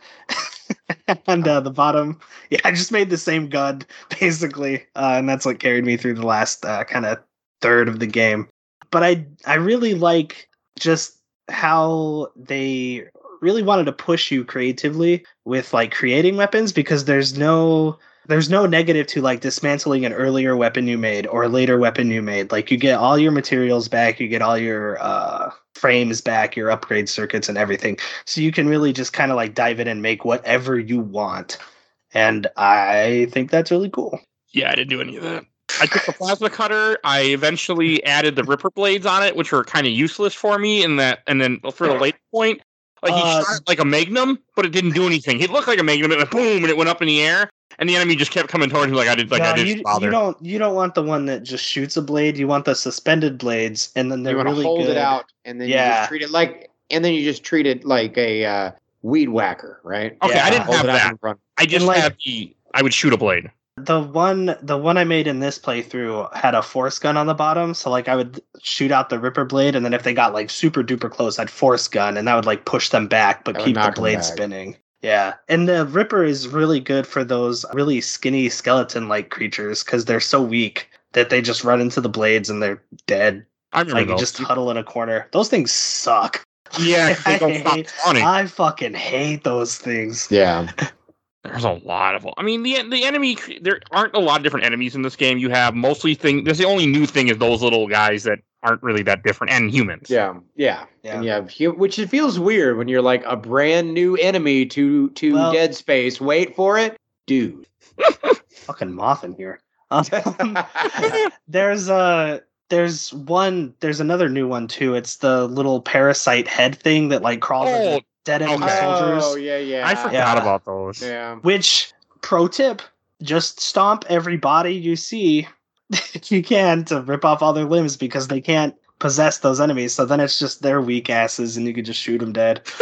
and uh, the bottom, yeah, I just made the same gun basically, uh, and that's what carried me through the last uh, kind of third of the game. But I I really like just how they really wanted to push you creatively with like creating weapons because there's no there's no negative to like dismantling an earlier weapon you made or a later weapon you made like you get all your materials back you get all your uh frames back your upgrade circuits and everything so you can really just kind of like dive in and make whatever you want and i think that's really cool Yeah, I didn't do any of that. I took the plasma cutter. I eventually added the ripper blades on it, which were kind of useless for me. In that, and then for the late point, like he Uh, shot like a magnum, but it didn't do anything. It looked like a magnum. It went boom, and it went up in the air, and the enemy just kept coming towards me. Like I did, like I No, didn't you, bother. you don't you don't want the one that just shoots a blade you want the suspended blades and then they're you want to really hold good. it out, and then you Yeah. just treat it like, and then you just treat it like a uh, weed whacker, right? Okay, Yeah. I didn't Hold have that. I just And, like- had the. I would shoot a blade. The one the one I made in this playthrough had a force gun on the bottom, so like I would shoot out the ripper blade, and then if they got like super duper close, I'd force gun, and that would like push them back, but That keep the blade spinning. Yeah, and the ripper is really good for those really skinny skeleton like creatures because they're so weak that they just run into the blades and they're dead. I remember Like you just huddle in a corner. Those things suck. yeah, they don't hate- I fucking hate those things. Yeah, There's a lot of them. I mean, the the enemy. There aren't a lot of different enemies in this game. You have mostly thing. There's the only new thing is those little guys that aren't really that different, and humans. Yeah, yeah, Yeah. and you have hu- which it feels weird when you're like a brand new enemy to to Well- Dead Space. Wait for it, dude. Fucking moth in here. Um, there's uh there's one there's another new one too. It's the little parasite head thing that like crawls Oh, into dead enemy okay. soldiers. Oh yeah, yeah. I forgot Yeah. about those. Yeah. Which pro tip, just stomp every body you see if you can to rip off all their limbs because they can't possess those enemies. So then it's just their weak asses and you can just shoot them dead.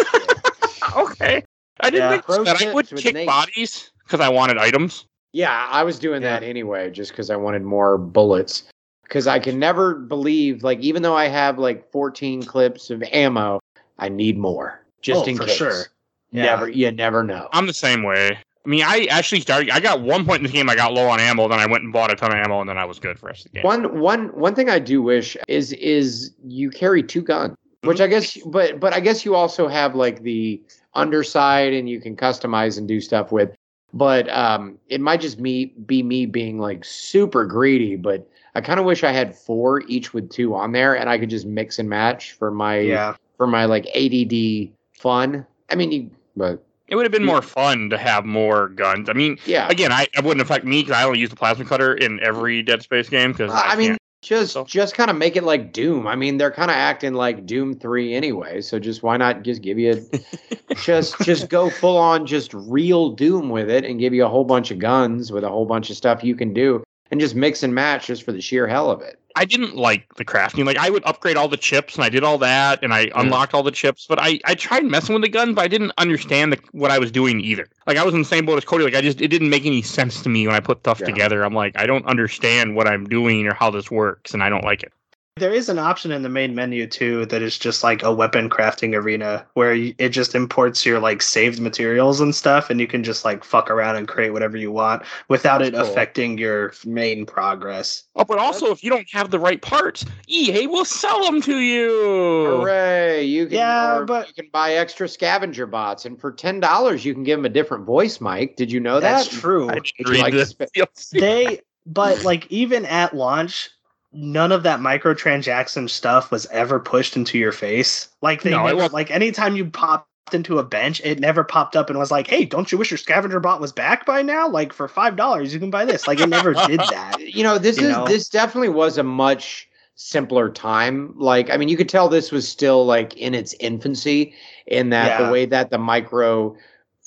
Okay. I didn't Yeah. think that I would kick Nate. bodies because I wanted items. Yeah, I was doing that anyway, just because I wanted more bullets. Because I can never believe, like, even though I have like 14 clips of ammo, I need more just Oh, in for case. sure. Yeah. Never, you never know. I'm the same way. I mean, I actually started. I got one point in the game. I got low on ammo. Then I went and bought a ton of ammo, and then I was good for the rest of the game. One, one, one thing I do wish is is you carry two guns, which I guess, but but I guess you also have like the underside, and you can customize and do stuff with. But um, it might just me be me being like super greedy, but I kind of wish I had four each with two on there, and I could just mix and match for my Yeah. for my like ADD fun. I mean, you, but It would have been more fun to have more guns. I mean, yeah, again, I it wouldn't affect me because I only use the plasma cutter in every Dead Space game. Because I, I, mean, can't- just so. just kind of make it like Doom. I mean, they're kind of acting like Doom Three anyway. So just why not just give you just just go full on just real Doom with it and give you a whole bunch of guns with a whole bunch of stuff you can do and just mix and match just for the sheer hell of it. I didn't like the crafting. Like I would upgrade all the chips, and I did all that, and I unlocked all the chips. But I, I tried messing with the guns, but I didn't understand the, what I was doing either. Like I was in the same boat as Cody. Like I just it didn't make any sense to me when I put stuff Yeah. together. I'm like I don't understand what I'm doing or how this works, and I don't like it. There is an option in the main menu too that is just like a weapon crafting arena where it just imports your like saved materials and stuff, and you can just like fuck around and create whatever you want without it cool. affecting your main progress. Oh, but also if you don't have the right parts, EA will sell them to you. Hooray! You can Yeah, or but- you can buy extra scavenger bots, and for ten dollars you can give them a different voice mic. Did you know That's that? true. I didn't read like this spe- they but like even at launch none of that microtransaction stuff was ever pushed into your face. Like they No, never, like anytime you popped into a bench it never popped up and was like hey don't you wish your scavenger bot was back by now? Like for five dollars you can buy this. Like it never did that. You know this You is know? this definitely was a much simpler time. Like i mean you could tell this was still like in its infancy in that Yeah. the way that the micro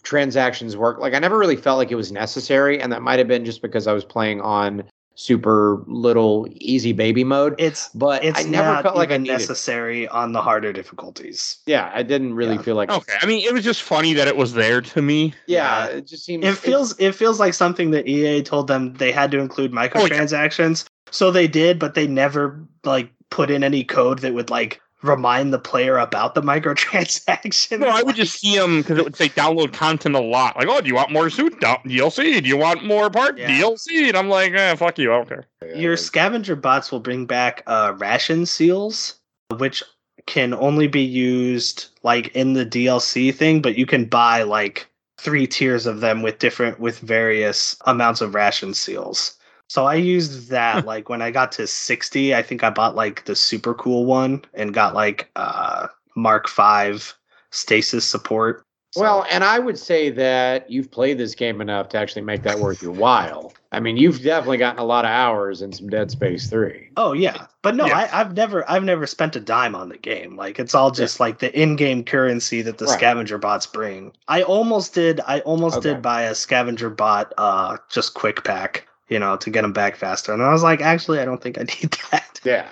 transactions work. Like i never really felt like it was necessary and that might have been just because i was playing on super little easy baby mode it's but it's i never not felt like i even needed necessary on the harder difficulties yeah i didn't really Yeah. feel like Okay, I mean it was just funny that it was there to me. yeah Yeah. it just seems it feels it feels like something that EA told them they had to include Oh, yeah. microtransactions. So they did, but they never like put in any code that would like remind the player about the microtransaction. No, I would just see them because it would say download content a lot. Like, oh, do you want more suit Down- DLC? Do you want more part Yeah. DLC? And I'm like, eh, fuck you, I don't care. your scavenger bots will bring back uh, ration seals, which can only be used like in the DLC thing, but you can buy like three tiers of them with different with various amounts of ration seals. So I used that like when I got to 60, I think I bought like the super cool one and got like uh Mark 5 stasis support. So- Well, and I would say that you've played this game enough to actually make that worth your while. I mean, you've definitely gotten a lot of hours in some Dead Space 3. Oh yeah, but no, Yeah. I, I've never, I've never spent a dime on the game. Like it's all just like the in-game currency that the Right. scavenger bots bring. I almost did, I almost Okay. did buy a scavenger bot, uh, just quick pack, you know, to get them back faster. And I was like, actually, I don't think I need that. Yeah.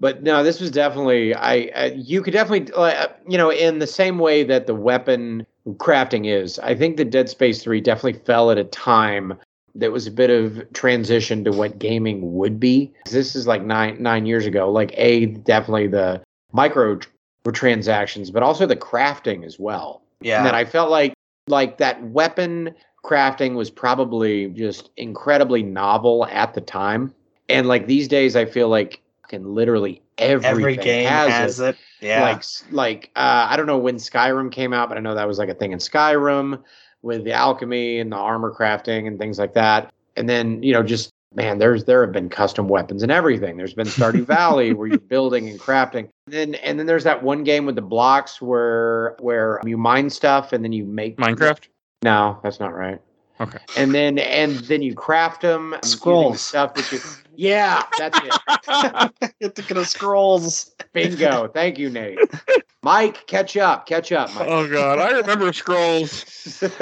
But no, this was definitely I, I you could definitely uh, you know in the same way that the weapon crafting is. I think the Dead Space 3 definitely fell at a time that was a bit of transition to what gaming would be. This is like 9 9 years ago. Like a definitely the micro tr- transactions, but also the crafting as well. Yeah. And that I felt like like that weapon crafting was probably just incredibly novel at the time. And like these days I feel like fucking literally Every game has, has, it. it. Yeah. Like like uh I don't know when Skyrim came out, but I know that was like a thing in Skyrim with the alchemy and the armor crafting and things like that. And then, you know, just man, there's there have been custom weapons and everything. There's been Stardew Valley where you're building and crafting. And then and then there's that one game with the blocks where where you mine stuff and then you make Minecraft. No, that's not right. Okay. And then and then you craft them Scrolls. stuff that you Yeah, that's it. You're thinking of scrolls. Bingo. Thank you, Nate. Mike, catch up. Catch up, Mike. Oh god, I remember scrolls.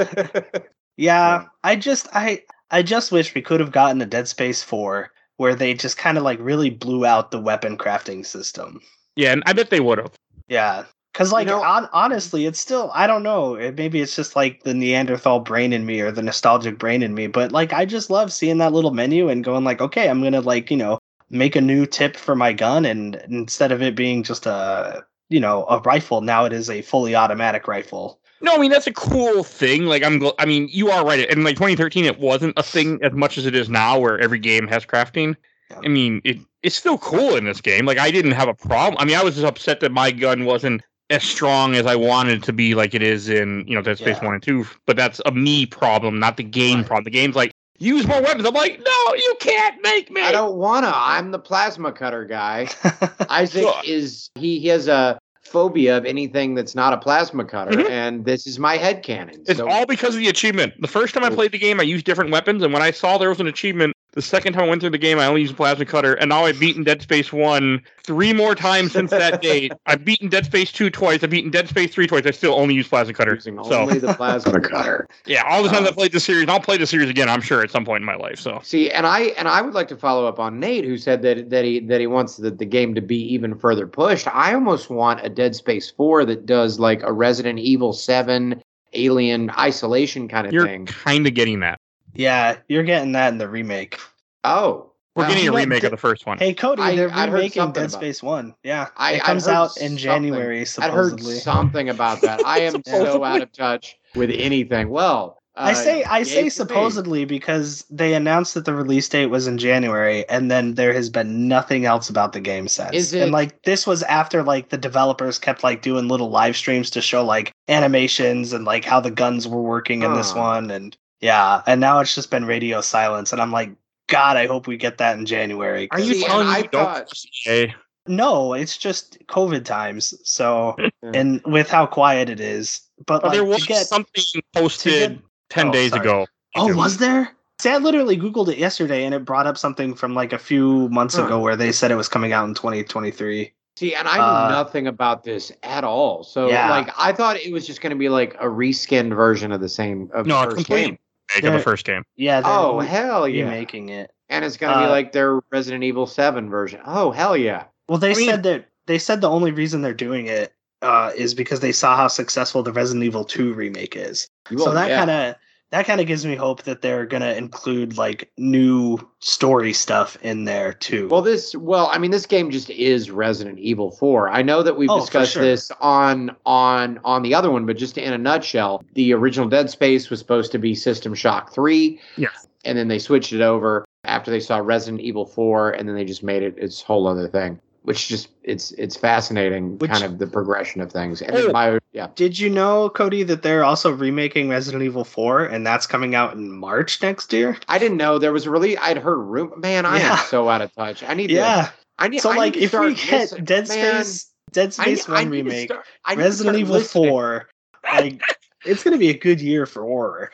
Yeah, I just I I just wish we could have gotten a Dead Space 4 where they just kind of like really blew out the weapon crafting system. Yeah, and I bet they would have. Yeah. Cuz like know- on, honestly, it's still I don't know, it, maybe it's just like the Neanderthal brain in me or the nostalgic brain in me, but like I just love seeing that little menu and going like, okay, I'm going to like, you know, make a new tip for my gun and instead of it being just a, you know, a rifle, now it is a fully automatic rifle. No, I mean that's a cool thing. Like I'm, gl- I mean you are right. In like 2013, it wasn't a thing as much as it is now, where every game has crafting. Yeah. I mean, it it's still cool in this game. Like I didn't have a problem. I mean, I was just upset that my gun wasn't as strong as I wanted it to be, like it is in you know Dead Space Yeah. One and Two. But that's a me problem, not the game Right. problem. The game's like use more weapons. I'm like, no, you can't make me. I don't wanna. I'm the plasma cutter guy. Isaac is he, he has a phobia of anything that's not a plasma cutter, Mhm. and this is my head cannon. It's all because of the achievement. The first time I played the game, I used different weapons, and when I saw there was an achievement, the second time I went through the game, I only used a plasma cutter, and now I've beaten Dead Space 1 three more times since that date. I've beaten Dead Space 2 twice, I've beaten Dead Space 3 twice, I still only use plasma cutter. using So, only the plasma cutter. yeah, all the times Uh, I've played the series, and I'll play the series again, I'm sure, at some point in my life. So, See, and I and I would like to follow up on Nate, who said that that he that he wants the, the game to be even further pushed. I almost want a Dead Space Four that does like a Resident Evil Seven Alien Isolation kind of you're thing. kind of getting that. Yeah, you're getting that in the remake. Oh, We're well, getting a remake Dead- of the first one. Hey Cody, I- they're I'd remaking Dead Space One. Yeah, I- it comes out in something. January I'd heard something about that. I am so out of touch with anything. Well, I uh, say I say for me. supposedly because they announced that the release date was in January, and then there has been nothing else about the game since. Is And like this was after like the developers kept like doing little live streams to show like animations and like how the guns were working in this one, and yeah, and now it's just been radio silence, and I'm like, God, I hope we get that in January. Are you telling me don't Hey, No, it's just COVID times. So, and with how quiet it is, but but like there was get something posted get- 10 Oh, days sorry. ago. Oh, was there? See, I literally Googled it yesterday and it brought up something from like a few months Huh. ago where they said it was coming out in 2023. See, and I knew Uh, nothing about this at all. So, Yeah. like, I thought it was just going to be like a reskinned version of the same of No, the a first complete game. Remake of the first game. Yeah, they're Oh re- hell yeah! Making it. And it's going to be Uh, like their Resident Evil Seven version. Oh hell yeah! Well, they I mean- said that they said the only reason they're doing it uh, is because they saw how successful the Resident Evil 2 remake is. You so that yeah. kind of that kind of gives me hope that they're gonna include like new story stuff in there too. Well, this well, I mean, this game just is Resident Evil Four. I know that we've Oh, discussed sure. this on on on the other one, but just in a nutshell, the original Dead Space was supposed to be System Shock Three. Yes. and then they switched it over after they saw Resident Evil 4 and then they just made it its whole other thing which just it's it's fascinating Which- kind of the progression of things and Oh. my yeah Did you know, Cody, that they're also remaking Resident Evil 4 and that's coming out in March next year? I didn't know there was a really I'd heard room man I Yeah. am so out of touch I need to Yeah. I need So I need like to if we get listen- Dead man, Space Dead Space I 1 need to remake, start- I need to Resident Evil listening. 4, like it's going to be a good year for horror.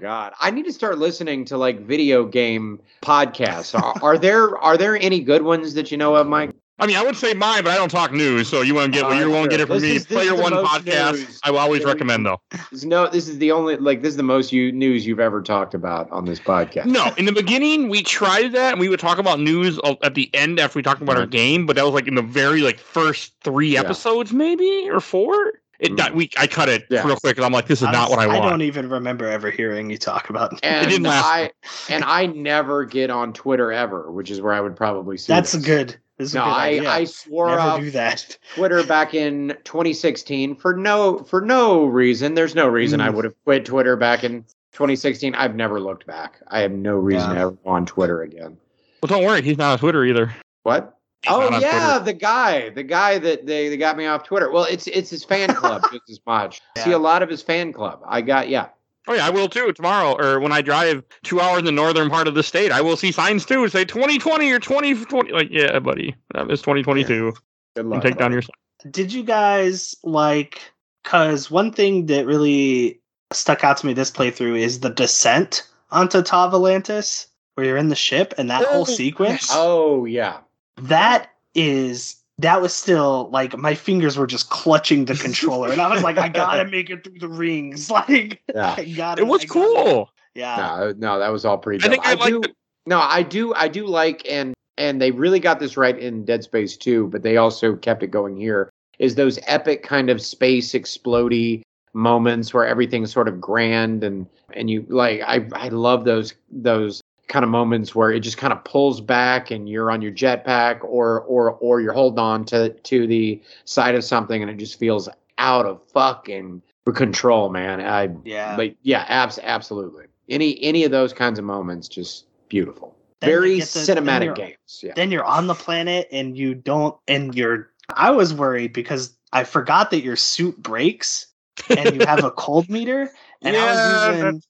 God, I need to start listening to like video game podcasts. Are, are there are there any good ones that you know of, Mike? I mean, I would say mine, but I don't talk news, so you won't get Uh, you won't get it from this me. is- this Player One podcast, news I will always that recommend though. There's no, this is the only like this is the most you news you've ever talked about on this podcast. No, in the beginning we tried that, and we would talk about news at the end after we talked about our Mhm. game, but that was like in the very like first three Yeah. episodes, maybe or four. It Mhm. We I cut it Yeah. real quick and I'm like, this is not what I want. I don't even remember ever hearing you talk about and didn't last I and I never get on Twitter ever, which is where I would probably see. That's this. good. This is No, a good I idea. I swore Never off do that. Twitter back in 2016 for no for no reason. There's no reason I Mm. would have quit Twitter back in 2016. I've never looked back. I have no reason Yeah. to ever go on Twitter again. Well, don't worry, he's not on Twitter either. What? He's oh yeah, Twitter. the guy, the guy that they, they got me off Twitter. Well, it's it's his fan club just as much. See a lot of his fan club. I got yeah. Oh yeah, I will too tomorrow, or when I drive two hours in the northern part of the state, I will see signs too say 2020 or 2020. Like, yeah, buddy, that is 2022. Good And take down your. Did you guys like? Because one thing that really stuck out to me this playthrough is the descent onto Tau Volantis, where you're in the ship, and that whole Oh, sequence. Oh yeah. That is. That was still like my fingers were just clutching the controller, and I was like, I gotta make it through the rings. Like, Yeah. I gotta. It was I cool. Yeah. No, no, that was all pretty. I think I liked do. it. No, I do. I do like and and they really got this right in Dead Space 2, but they also kept it going here. Is those epic kind of space explody moments where everything's sort of grand and and you like I I love those those kind of moments where it just kind of pulls back and you're on your jetpack or or or you're holding on to to the side of something and it just feels out of fucking control, man. I Yeah. but yeah, abs- absolutely. Any any of those kinds of moments, just beautiful. Then Very the- cinematic games. Yeah. then you're on the planet and you don't and you're i was worried because i forgot that your suit breaks and you have a cold meter and i was using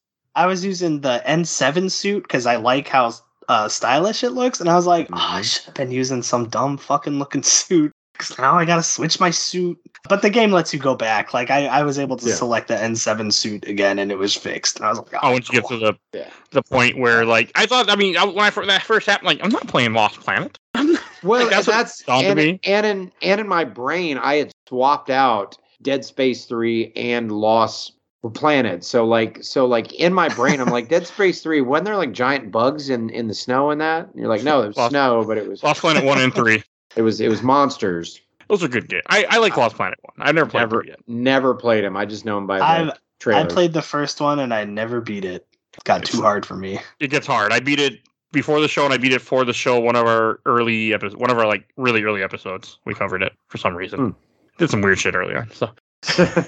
i was using the n7 suit because i like how uh, stylish it looks and i was like oh i Mhm. should have been using some dumb fucking looking suit because now i gotta switch my suit but the game lets you go back like i, I was able to Yeah. select the n7 suit again and it was fixed and i was like Oh, once you to get to the Yeah. the point where like I thought, I mean, I, when I fir- that first happened, like I'm not playing Lost Planet. Well, Like, that's and that's and, me. and in and in my brain, I had swapped out Dead Space Three and Lost Planet. So like, so like in my brain, I'm like Dead Space Three. When they're like giant bugs in in the snow and that? And you're like, no, there's was Lost- snow, but it was Lost Planet one and three. it was it was monsters. Those are good games. I, I like Lost Planet one. I've never played Never it yet. never played them. I just know them by the I've- i played the first one and i never beat it it got too hard for me It gets hard. I beat it before the show, and I beat it for the show. One of our early episodes, one of our like really early episodes, we covered it for some reason. Hmm. Did some weird shit earlier. So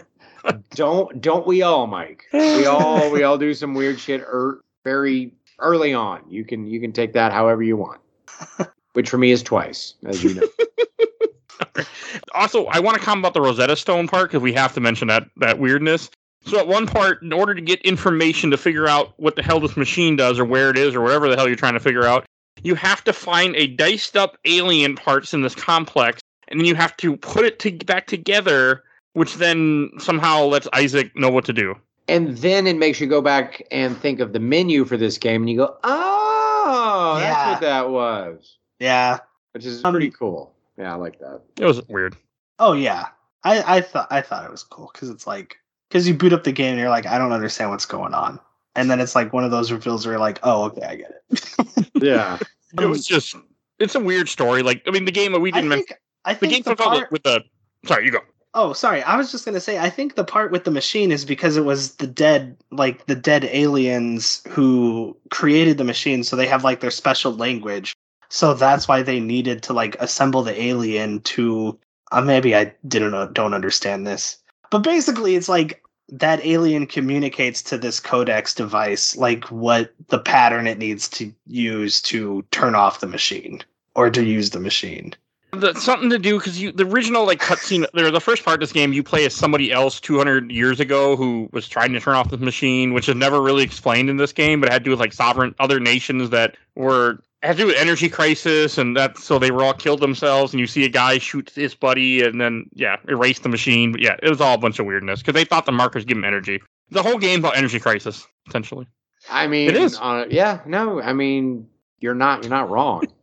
don't don't we all, Mike? We all we all do some weird shit er, very early on. You can you can take that however you want. Which for me is twice, as you know. also, I want to comment about the Rosetta Stone part because we have to mention that that weirdness. So at one part, in order to get information to figure out what the hell this machine does or where it is or whatever the hell you're trying to figure out, you have to find a diced up alien parts in this complex, and then you have to put it to, back together, which then somehow lets Isaac know what to do. and then it makes you go back and think of the menu for this game, and you go, "Oh, that's Yeah. what that was," yeah which is Um, pretty cool. Yeah, I like that. It was weird. Oh yeah, I I thought I thought it was cool because it's like because you boot up the game and you're like I don't understand what's going on, and then it's like one of those reveals where you're like oh okay I get it. Yeah, It was just, it's a weird story. Like, I mean, the game that we didn't mention, think I the think game the part. with the. Sorry, you go. Oh sorry, I was just gonna say I think the part with the machine is because it was the dead like the dead aliens who created the machine, so they have like their special language. So that's why they needed to like assemble the alien to. Uh, maybe I didn't don't understand this, but basically it's like that alien communicates to this codex device like what the pattern it needs to use to turn off the machine or to use the machine. The, something to do because you the original like cutscene there the first part of this game you play as somebody else 200 years ago who was trying to turn off this machine which is never really explained in this game but it had to do with like sovereign other nations that were had to do with energy crisis and that so they were all killed themselves and you see a guy shoot his buddy and then yeah erase the machine but yeah it was all a bunch of weirdness because they thought the markers give him energy the whole game about energy crisis essentially I mean, It is. Uh, yeah, no, I mean, you're not you're not wrong.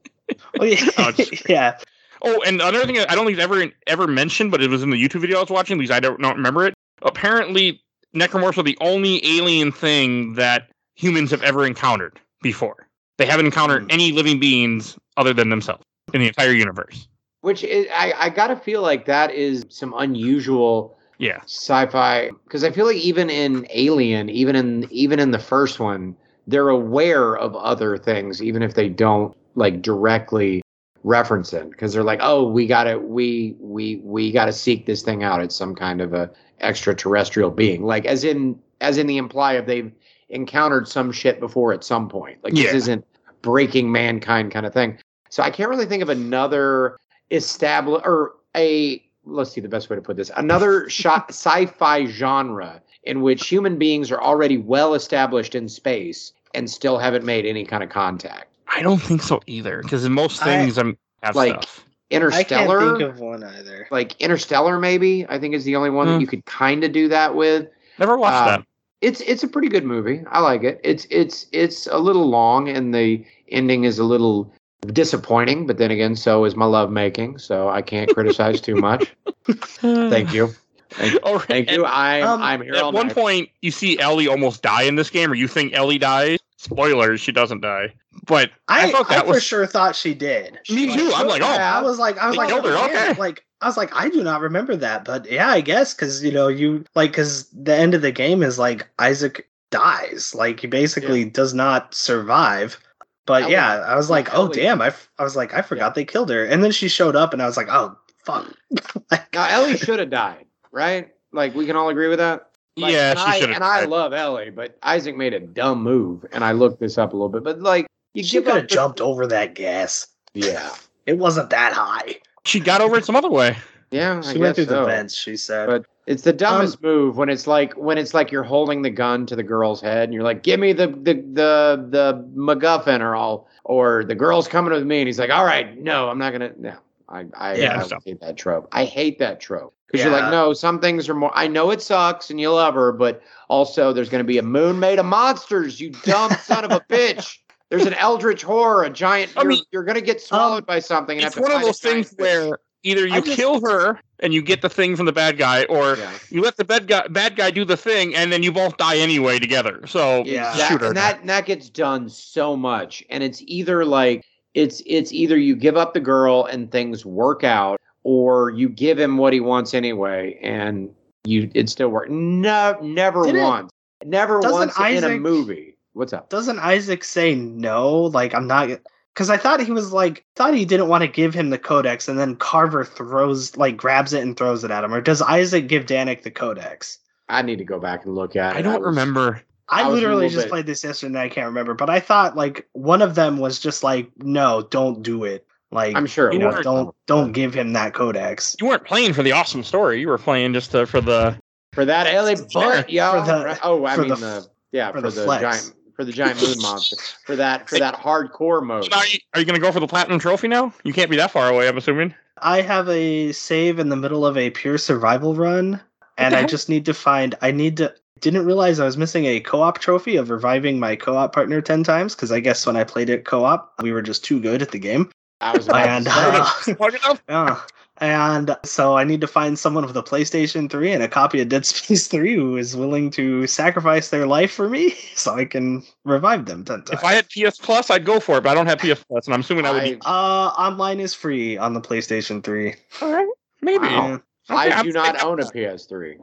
Oh yeah, Oh, yeah. Oh, and another thing I don't think it's ever ever mentioned, but it was in the YouTube video I was watching. At least I don't, don't remember it. Apparently, necromorphs are the only alien thing that humans have ever encountered before. They haven't encountered Hmm. any living beings other than themselves in the entire universe. Which is, I I gotta feel like that is some unusual Yeah, sci-fi because I feel like even in Alien, even in even in the first one, they're aware of other things, even if they don't like directly reference it. Because they're like, oh, we gotta we we we gotta seek this thing out. It's some kind of a extraterrestrial being, like as in as in the imply of they've encountered some shit before at some point. Like Yeah. this isn't breaking mankind kind of thing. So I can't really think of another established or a let's see the best way to put this another shot sci-fi genre in which human beings are already well established in space and still haven't made any kind of contact. I don't think so either, because in most things I'm have Like, stuff. I can't Interstellar, think of one either. like Interstellar, maybe I think is the only one that Hmm. you could kind of do that with. Never watched Um, It's it's a pretty good movie. I like it. It's it's it's a little long and the ending is a little disappointing, but then again, so is my love making. So I can't criticize too much. Thank you. Thank you. Thank you. I'm um, I'm here At all one night. point, you see Ellie almost die in this game, or you think Ellie dies. Spoilers: she doesn't die. But I, I thought I that for was- sure thought she did. me Like, too. I'm like, oh, I was like, I was like, her, oh, okay. yeah. like I was like, I do not remember that, but yeah, I guess because you know you like because the end of the game is like Isaac dies, like he basically does not survive. But Ellie- yeah, I was like, oh Ellie- damn, I, f- I was like, I forgot they killed her, and then she showed up, and I was like, oh fuck. like, Now Ellie should have died, right? Like we can all agree with that. Like, yeah, and she I, should have. And I love Ellie, but Isaac made a dumb move, and I looked this up a little bit. But like, you she could have the- jumped over that gas. Yeah, It wasn't that high. She got over it some other way. yeah. She I went guess through so. the vents. She said. But it's the dumbest Um, move when it's like when it's like you're holding the gun to the girl's head and you're like, "Give me the the the the MacGuffin," or I'll or the girl's coming with me, and he's like, "All right, no, I'm not gonna." No, I I, Yeah, I so- hate that trope. I hate that trope because you're like, no, some things are more. I know it sucks and you love her, but also there's gonna be a moon made of monsters. You dumb son of a bitch. There's an eldritch horror, a giant. I you're, mean, you're gonna get swallowed um, by something. And It's have to one of those things fish. where either you just- kill her and you get the thing from the bad guy, or Yeah. you let the bad guy bad guy do the thing, and then you both die anyway together. So Yeah. That- her. and that and that gets done so much and it's either like it's it's either you give up the girl and things work out or you give him what he wants anyway and you it still works no never Didn't- once never doesn't once in a movie what's up doesn't Isaac say no? Like I'm not because I thought he was like thought he didn't want to give him the codex, and then Carver throws like grabs it and throws it at him. Or does Isaac give Danik the codex? i need to go back and look at it I don't was- remember. I, I literally just bit- played this yesterday. and I can't remember, but I thought like one of them was just like, no, don't do it. Like i'm sure you know, was. don't don't give him that codex. You weren't playing for the awesome story. You were playing just to, for the. for that LA butt, yo. For the- oh, I mean the the, yeah, for for, the the, giant for the giant moon monster. For that for that hardcore mode. Are you, are you going to go for the platinum trophy now? You can't be that far away. I'm assuming. I have a save in the middle of a pure survival run, and I just need to find. I need to. Didn't realize I was missing a co-op trophy of reviving my co-op partner ten times because I guess when I played it co-op, we were just too good at the game. I was about And to say, uh, Plug yeah. And so I need to find someone with a PlayStation 3 and a copy of Dead Space 3 who is willing to sacrifice their life for me so I can revive them 10 times. If I had PS Plus, I'd go for it, but I don't have PS Plus, and I'm assuming I would. I- Be, uh, online is free on the PlayStation 3. all right, maybe. Wow. Yeah. I I'm do not own a PS3.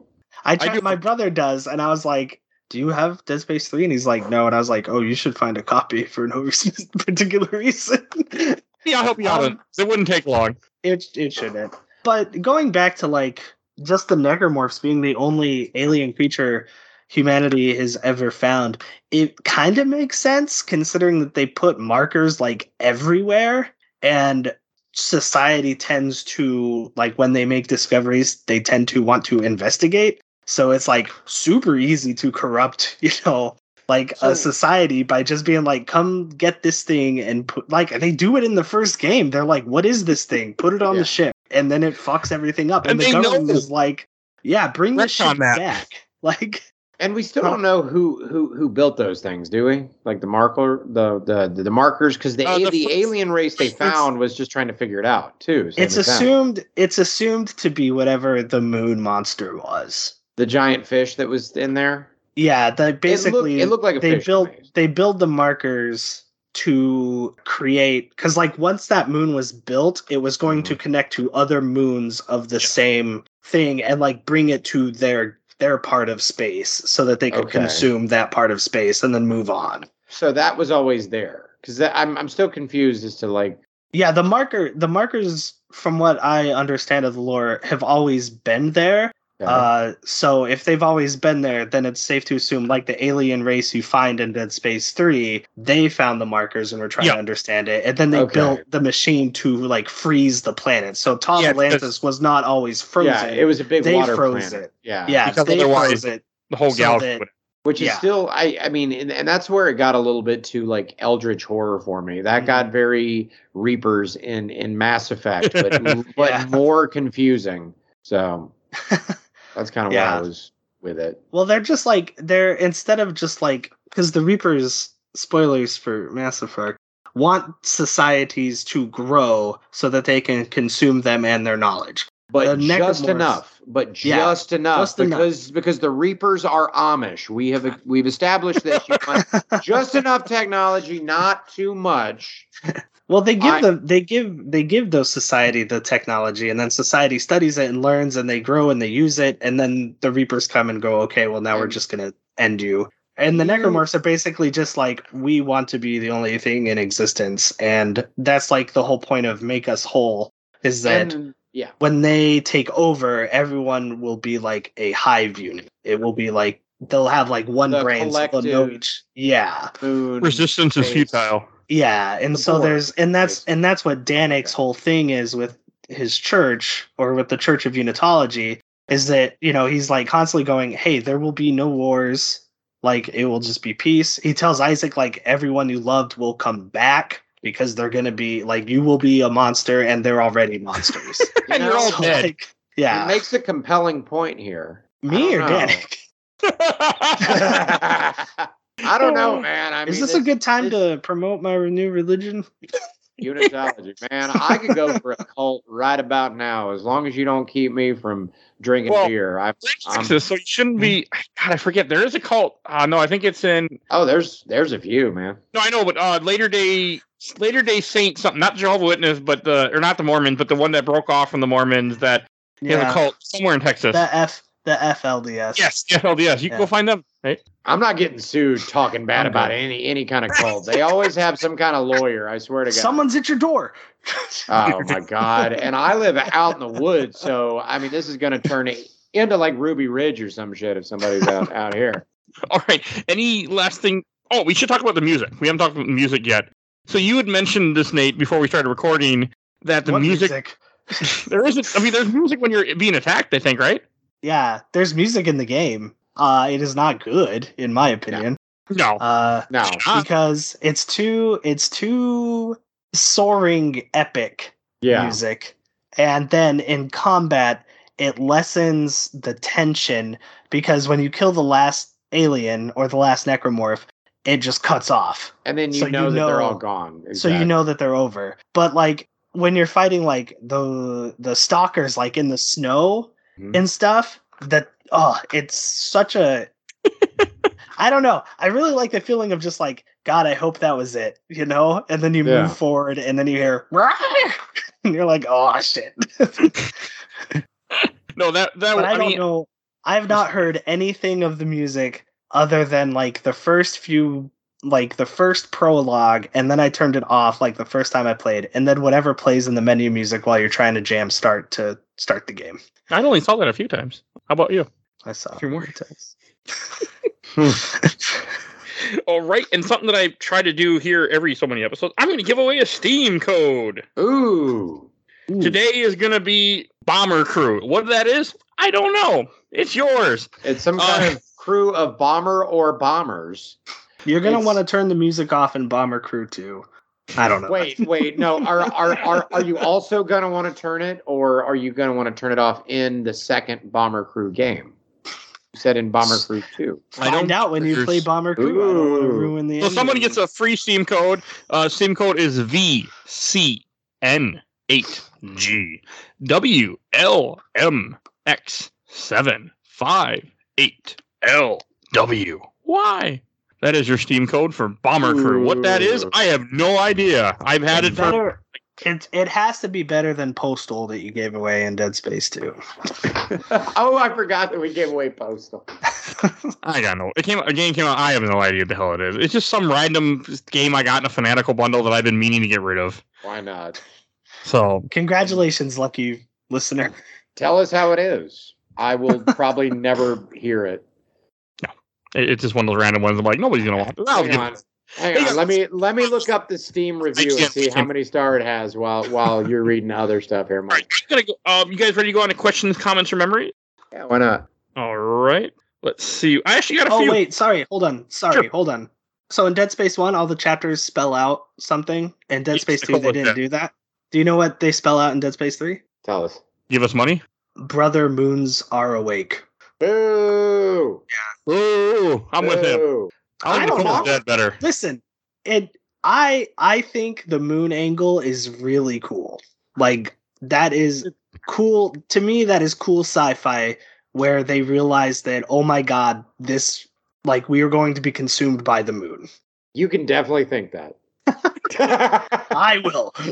I tried, do- my brother does, and I was like, "Do you have Dead Space 3? And he's like, "No." And I was like, "Oh, you should find a copy for no particular reason." Yeah, I'll help you out. Um, it wouldn't take long. It it shouldn't. But going back to like just the necromorphs being the only alien creature humanity has ever found, it kind of makes sense considering that they put markers like everywhere and society tends to like when they make discoveries they tend to want to investigate so it's like super easy to corrupt you know like So- a society by just being like come get this thing and put like they do it in the first game they're like what is this thing put it on Yeah. the ship and then it fucks everything up and, And the government know. is like yeah bring the Retcon ship that. back like And we still don't know who who who built those things, do we? Like the marker, the the the, the markers, because the Uh, the the, first- alien race they found was just trying to figure it out too. same it's as them. assumed it's assumed to be whatever the moon monster was the giant fish that was in there. Yeah that basically it looked like they built they build the markers to create because like once that moon was built it was going to mm-hmm. connect to other moons of the same thing and like bring it to their their part of space so that they could Okay. consume that part of space and then move on So that was always there. Because I'm I'm still confused as to like yeah the marker the markers from what i understand of the lore have always been there Uh, so if they've always been there, then it's safe to assume, like the alien race you find in Dead Space Three, they found the markers and were trying Yeah. to understand it, and then they Okay. built the machine to like freeze the planet. So Tau Yeah, Volantis was not always frozen. yeah, it was a big they water froze planet. it. Yeah, yeah, Because they otherwise- froze it. the whole So galaxy. that- which is Yeah. still I I mean and, and that's where it got a little bit too like eldritch horror for me. That Mhm. got very Reapers in in Mass Effect, but but more confusing. So that's kind of where Yeah. I was with it. Well, they're just like they're instead of just like because the Reapers spoilers for Mass Effect want societies to grow so that they can consume them and their knowledge. But The just enough. But Yeah, just enough just enough. because because the Reapers are Amish. We have we've established that you just enough technology, not too much. Well, they give I- them they give they give those society the technology, and then society studies it and learns, and they grow and they use it, and then the Reapers come and go. Okay, well now we're just gonna end you. And the Necromorphs are basically just like we want to be the only thing in existence, and that's like the whole point of make us whole. Is that And yeah. when they take over, everyone will be like a hive unit. It will be like they'll have like one The brain, so they'll know each. Yeah, Moon, Resistance is futile. Yeah, and The so Borg, there's and that's and that's what Danik's whole thing is with his church or with the Church of Unitology is that you know he's like constantly going, hey, there will be no wars. Like it will just be peace. He tells Isaac like everyone you loved will come back because they're gonna be like you will be a monster and they're already monsters. And you're all So, dead. like, yeah, It makes a compelling point here. me or know. Danik? I don't know, man. I Is mean, this a good time it's to promote my new religion? unitology, man? I could go for a cult right about now, as long as you don't keep me from drinking Well, beer. I, I'm, Texas, so you shouldn't be. God, I forget. There is a cult. Uh, no, I think it's in. oh, there's there's a few, man. No, I know, but uh, later day, later day Saint something, not Jehovah Witness, but the or not the Mormons, but the one that broke off from the Mormons that has a cult somewhere in Texas. The F the FLDS. yes, yes, LDS. You can go find them. Right? I'm not getting sued talking bad about any any kind of cult. They always have some kind of lawyer. I swear to God. Someone's at your door. Oh my god! And I live out in the woods, so I mean, this is going to turn into like Ruby Ridge or some shit if somebody's out out here. All right. Any last thing? Oh, we should talk about the music. We haven't talked about the music yet. So you had mentioned this, Nate, before we started recording, that the What music, there isn't. I mean, there's music when you're being attacked. I think, right? Yeah, there's music in the game. Uh, it is not good, in my opinion. No. Uh, No, because it's too it's too soaring epic yeah, music, and then in combat it lessens the tension because when you kill the last alien or the last necromorph, it just cuts off. and then you So you know that they're all gone. so you know that they're over. But like when you're fighting like the the stalkers like in the snow Mhm. and stuff, that oh, it's such a I don't know. I really like the feeling of just like God. I hope that was it, you know. And then you Yeah. move forward, and then you hear, and you're like, oh shit. No, that that but I, I, don't mean, know. I've not heard anything of the music other than like the first few, like the first prologue, and then I turned it off like the first time I played, and then whatever plays in the menu music while you're trying to jam start to start the game. I only saw that a few times. How about you? I saw. A few more. times. All right, and something that I try to do here every so many episodes, I'm going to give away a Steam code. Ooh, Today is going to be Bomber Crew. What that is, I don't know. It's yours. it's some Uh, kind of crew of bomber or bombers. You're gonna want to turn the music off in Bomber Crew too. I don't know. Wait, wait, no. Are are are are you also gonna want to turn it, or are you gonna want to turn it off in the second bomber crew game? You said in Bomber Crew Two. I Find don't- out when you play Bomber Crew. I don't want to ruin the. So ending. someone gets a free Steam code. Uh, Steam code is VCN eight G W L M X seven five eight L W Y. That is your Steam code for Bomber Crew. What that is, I have no idea. I've had it It's for better. It it has to be better than Postal that you gave away in Dead Space 2. oh, I forgot that we gave away Postal. I got no. It came. A game came out. I have no idea what the hell it is. It's just some random game I got in a fanatical bundle that I've been meaning to get rid of. Why not? So Congratulations, lucky listener. Tell us how it is. I will probably never hear it. It- it's just one of those random ones. I'm like, nobody's gonna want. It. I'll Hang on. it. Hang Hang on. on. Let me let me look up the Steam review and see how many star it has while while you're reading other stuff here, All right, Mike. I'm gonna go. Um, you guys ready to go on to questions, comments, or memory? Yeah, why not? All right. Let's see. I actually got a Oh few. wait, sorry. Hold on. Sorry, Sure. hold on. So in Dead Space One, all the chapters spell out something. In Dead Yes, Space Two, they didn't that. do that. Do you know what they spell out in Dead Space Three? Tell us. Give us money. Brother moons are awake. Boo! Ooh, I'm with him. I like I the don't Cole's know. dead better. Listen, it. I I think the moon angle is really cool. Like that is cool to me. That is cool sci-fi where they realize that oh my god, this like we are going to be consumed by the moon. You can definitely think that. I will.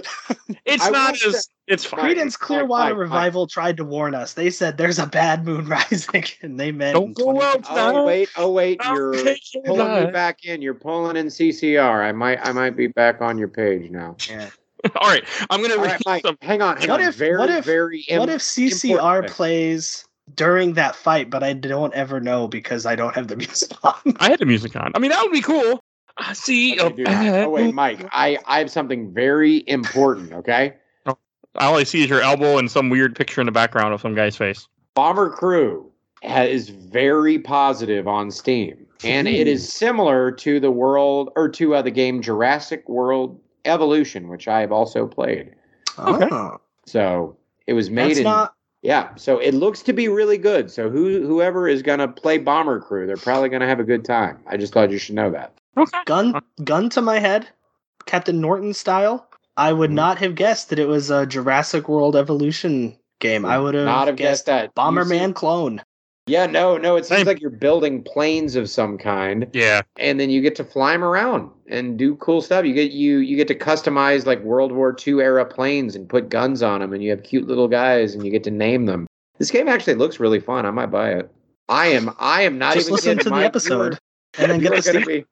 It's I not will as. It's fine. Mike, Creedence Clearwater Mike, Mike. Revival tried to warn us. They said there's a bad moon rising, and they meant Don't go 20 out oh wait, oh wait, I'll you're take your pulling me back in. You're pulling in CCR. I might, I might be back on your page now. Yeah. All right, I'm gonna read right, Mike. some. Hang on, hang What on. if- very, what if- very. What im- if CCR plays during that fight, but I don't ever know because I don't have the music on? I had the music on. I mean, that would be cool. I see, Okay, a do that. bad Oh wait, Mike. I, I have something very important. Okay. All I see is your elbow and some weird picture in the background of some guy's face. Bomber Crew is very positive on Steam, and it is similar to the world or to uh, the game Jurassic World Evolution, which I have also played. Okay. Oh, So it was made that's in not. yeah. So it looks to be really good. So who whoever is gonna play Bomber Crew, they're probably gonna have a good time. I just thought you should know that. Okay. gun gun to my head, Captain Norton style. I would Mhm. not have guessed that it was a Jurassic World Evolution game. I would have Not have guessed that. Bomberman see- clone. Yeah, no, no. It seems Same. like you're building planes of some kind. Yeah. and then you get to fly them around and do cool stuff. You get you you get to customize like World War II era planes and put guns on them, and you have cute little guys, and you get to name them. This game actually looks really fun. I might buy it. I am I am not Just even listen to the Mike, episode and then get are, the you are Steam.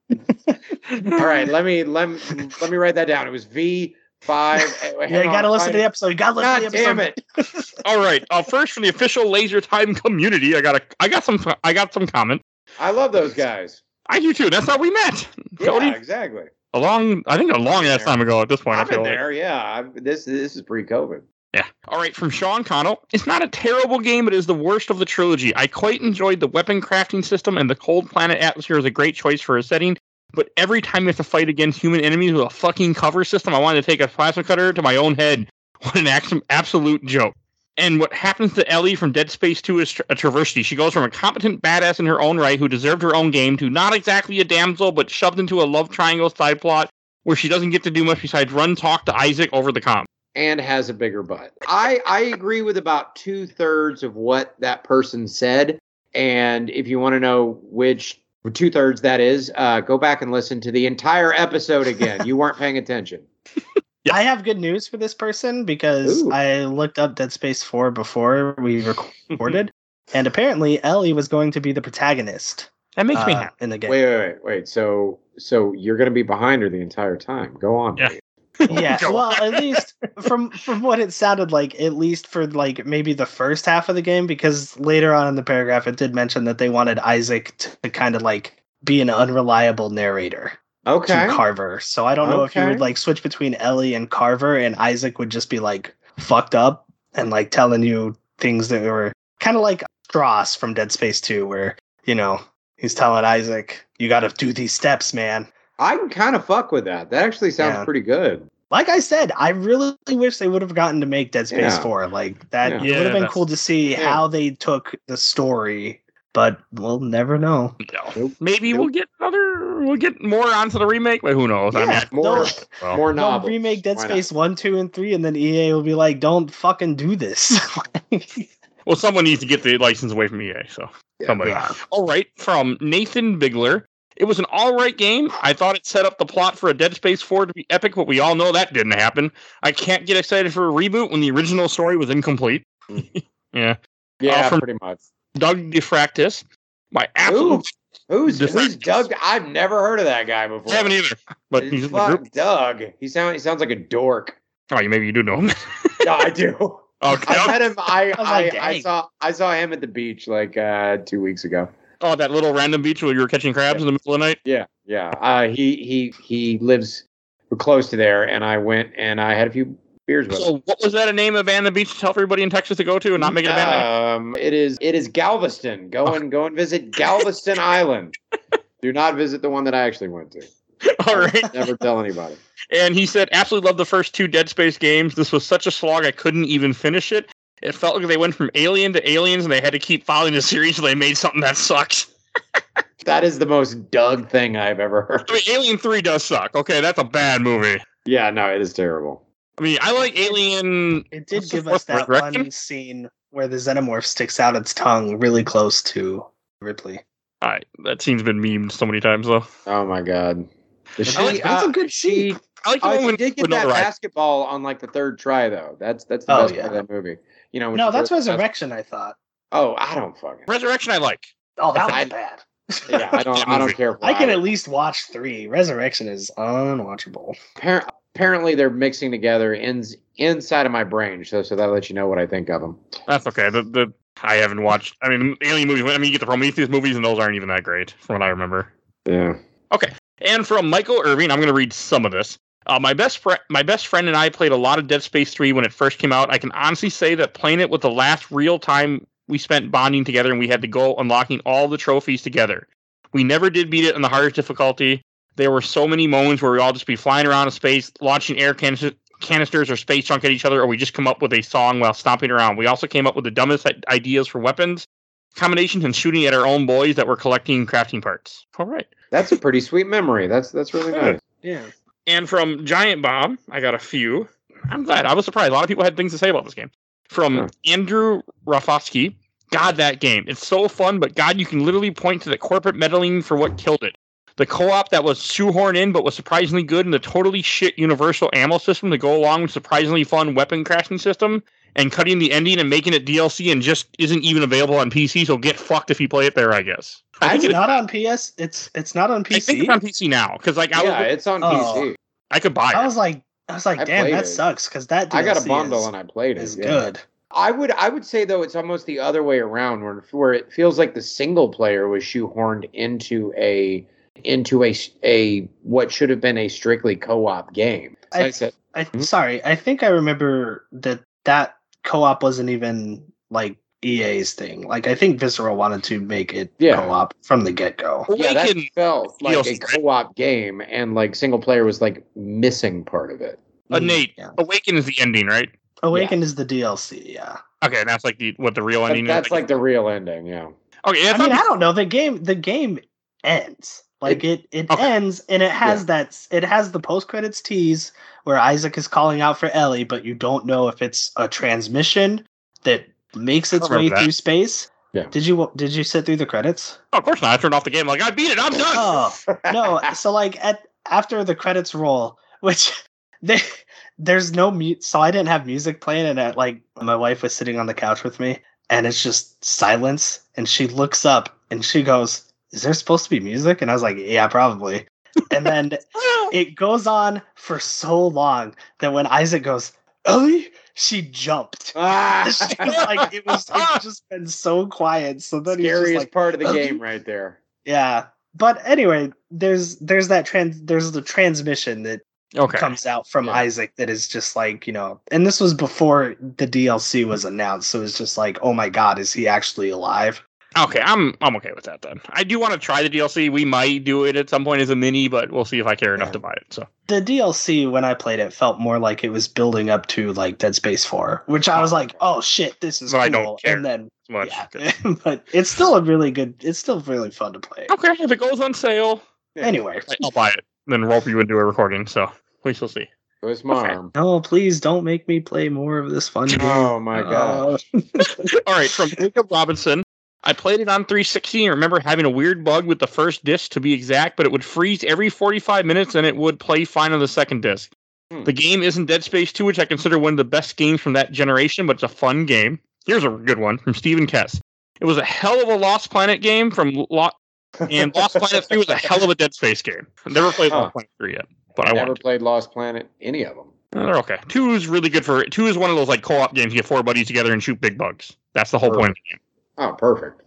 gonna be all right. Let me let me let me write that down. It was V five. Yeah, you gotta listen to the episode. You gotta listen God to the episode. damn it! All right. Uh, first, from the official Laser Time community, I got a, I got some, I got some comment. I love those guys. I do too. That's how we met. Cody, Yeah, exactly. a long, I think a long ass time ago at this point. I I've been feel like. there. Yeah, I've, this this is pre-COVID. Yeah. All right, from Sean Connell. It's not a terrible game, but it is the worst of the trilogy. I quite enjoyed the weapon crafting system, and the cold planet atmosphere is a great choice for a setting. But every time you have to fight against human enemies with a fucking cover system, I wanted to take a plasma cutter to my own head. What an absolute joke. And what happens to Ellie from Dead Space 2 is a traversity. She goes from a competent badass in her own right who deserved her own game to not exactly a damsel, but shoved into a love triangle side plot where she doesn't get to do much besides run talk to Isaac over the comp. and has a bigger butt. I I agree with about two thirds of what that person said. And if you want to know which two thirds that is, uh, go back and listen to the entire episode again. you weren't paying attention. Yeah. I have good news for this person because Ooh. I looked up Dead Space 4 before we recorded, and apparently Ellie was going to be the protagonist That makes me uh, happy. in the game. Wait, wait, wait, wait. So so you're gonna be behind her the entire time. Go on. Yeah. yeah, well, at least from from what it sounded like, at least for like maybe the first half of the game, because later on in the paragraph it did mention that they wanted Isaac to, to kind of like be an unreliable narrator Okay. to Carver. So I don't know if you would like switch between Ellie and Carver, and Isaac would just be like fucked up and like telling you things that were kind of like Stross from Dead Space 2, where you know he's telling Isaac, "You got to do these steps, man." I can kind of fuck with that. That actually sounds Yeah. pretty good. Like I said, I really wish they would have gotten to make Dead Space Yeah. 4. Like that, Yeah. it would Yeah, have been cool to see Yeah. how they took the story, but we'll never know. No. Maybe Nope. we'll get another. We'll get more onto the remake, but who knows? I mean, Yeah, More No. well, more They'll novels. remake Dead Why not? Space 1, 2, and 3, and then EA will be like, don't fucking do this. well, someone needs to get the license away from EA. So somebody. yeah. All right, from Nathan Bigler. It was an all right game. I thought it set up the plot for a Dead Space 4 to be epic, but we all know that didn't happen. I can't get excited for a reboot when the original story was incomplete. yeah. Yeah, Uh, pretty much. Doug DeFractis. My absolute. Who's Different- who's Doug? I've never heard of that guy before. I haven't either, but he's in the group. Doug. He sounds he sounds like a dork. Oh, you maybe you do know him. Yeah, I do. okay. I met him. I I I, like, I saw I saw him at the beach like uh, two weeks ago. Oh, that little random beach where you were catching crabs in the middle of the night. Yeah, yeah. Uh, he he he lives close to there, and I went and I had a few beers with. So, what was that a name of Abandoned Beach to tell everybody in Texas to go to and not make it abandoned? Um, it is it is Galveston. Go and go and visit Galveston Island. Do not visit the one that I actually went to. All right. Never tell anybody. And he said, absolutely loved the first two Dead Space games. This was such a slog, I couldn't even finish it. It felt like they went from Alien to Aliens, and they had to keep following the series, so they made something that sucks. That is the most Doug thing I've ever heard. I mean, Alien Three does suck. Okay, that's a bad movie. Yeah, no, it is terrible. I mean, I like Alien. It did give us that Resurrection? one scene where the xenomorph sticks out its tongue really close to Ripley. All right, that scene's been memed so many times though. Oh my god. The That's- she, that's a uh, good she, scene. I like the oh, one she when did get that Ryder- basketball on like the third try though. That's that's the Oh, best yeah. part of that movie. You know, No, that's Resurrection. I thought. Oh, I don't fucking. Resurrection. I like. Oh, that I- was bad. Yeah, I don't. I don't care. I can at least watch three. Resurrection is unwatchable. Appar- apparently they're mixing together ins inside of my brain, so so that lets you know what I think of them. That's okay. The the I haven't watched. I mean, Alien movies. I mean, you get the Prometheus movies, and those aren't even that great, from what I remember. Yeah. Okay. And from Michael Irving, I'm going to read some of this. Uh, my best friend, my best friend and I played a lot of Dead Space 3 when it first came out. I can honestly say that playing it was the last real time we spent bonding together, and we had to go unlocking all the trophies together. We never did beat it on the hardest difficulty. There were so many moments where we all just be flying around in space, launching air canis- canisters or space junk at each other, or we just come up with a song while stomping around. We also came up with the dumbest ideas for weapons combinations and shooting at our own boys that were collecting crafting parts. All right. That's a pretty sweet memory. That's that's really Yeah. nice. Yeah. And from Giant Bomb, I got a few. I'm glad. I was surprised. A lot of people had things to say about this game. From Huh. Andrew Rafosky, God, that game. It's so fun, but God, you can literally point to the corporate meddling for what killed it. The co-op that was shoehorned in but was surprisingly good, and the totally shit universal ammo system to go along with surprisingly fun weapon crafting system, and cutting the ending and making it DLC and just isn't even available on PC. So get fucked if you play it there, I guess. I think, It's it, not on PS. It's it's not on I think PC. it's on PC now because like I, yeah, was, it's on Oh. PC. I could buy it. I was like, I was like, I damn, that it. sucks because that I got a bundle is, and I played it. it. is yeah. good. I would I would say though it's almost the other way around where where it feels like the single player was shoehorned into a into a a what should have been a strictly co-op game. So I- I said, I Mhm. sorry, I think I remember that that co-op wasn't even like EA's thing. Like I think Visceral wanted to make it Yeah. co-op from the get-go. yeah, that Awaken- felt like a co-op game, and like single player was like missing part of it. Uh, Nate, Yeah. Awaken is the ending, right? Awaken is the DLC, yeah. Okay, and that's like the what the real That- ending that's is. like the real ending. Yeah. okay. I mean, I don't know. The game the game ends. Like it it, Okay. ends and it has that it has the post credits tease where Isaac is calling out for Ellie, but you don't know if it's a transmission that makes its way that. through space. Yeah. Did you did you sit through the credits? Oh, of course not. I turned off the game. Like I beat it. I'm done. Oh no! So like at after the credits roll, which they there's no mute, so I didn't have music playing, and at, like my wife was sitting on the couch with me, and it's just silence, and she looks up and she goes, "Is there supposed to be music?" And I was like, "Yeah, probably." And then it goes on for so long that when Isaac goes, Ellie, she jumped. Ah, she was like, it was it's just been so quiet. So then he's just scariest like, part of the game right there. Yeah. But anyway, there's there's that trans there's the transmission that okay. comes out from Yeah. Isaac that is just like, you know, and this was before the DLC was announced, so it's just like, oh my god, is he actually alive? Okay. I'm I'm okay with that then. I do want to try the DLC. We might do it at some point as a mini, but we'll see if I care enough Yeah. to buy it. So The DLC when I played it felt more like it was building up to like Dead Space 4, which I was like, oh shit, this is But cool. I don't care And then much. yeah, but it's still a really good. It's still really fun to play. Okay. If it goes on sale, Anyway, I- I'll buy it. Then rope you into a recording. So we shall see. Twist my arm. no, please don't make me play more of this fun game. Oh my god. Uh, All right, from Jacob Robinson. I played it on 360 and remember having a weird bug with the first disc to be exact, but it would freeze every 45 minutes and it would play fine on the second disc. Hmm. The game isn't Dead Space 2, which I consider one of the best games from that generation, but it's a fun game. Here's a good one from Stephen Kess. It was a hell of a Lost Planet game from Lo- and Lost Planet 3 was a hell of a Dead Space game. I've never played Huh. Lost Planet 3 yet, but I, I never played Lost Planet, any of them. Uh, They're okay. Two is really good for two is one of those like co-op games. You get four buddies together and shoot big bugs. That's the whole point of the game. Oh, perfect.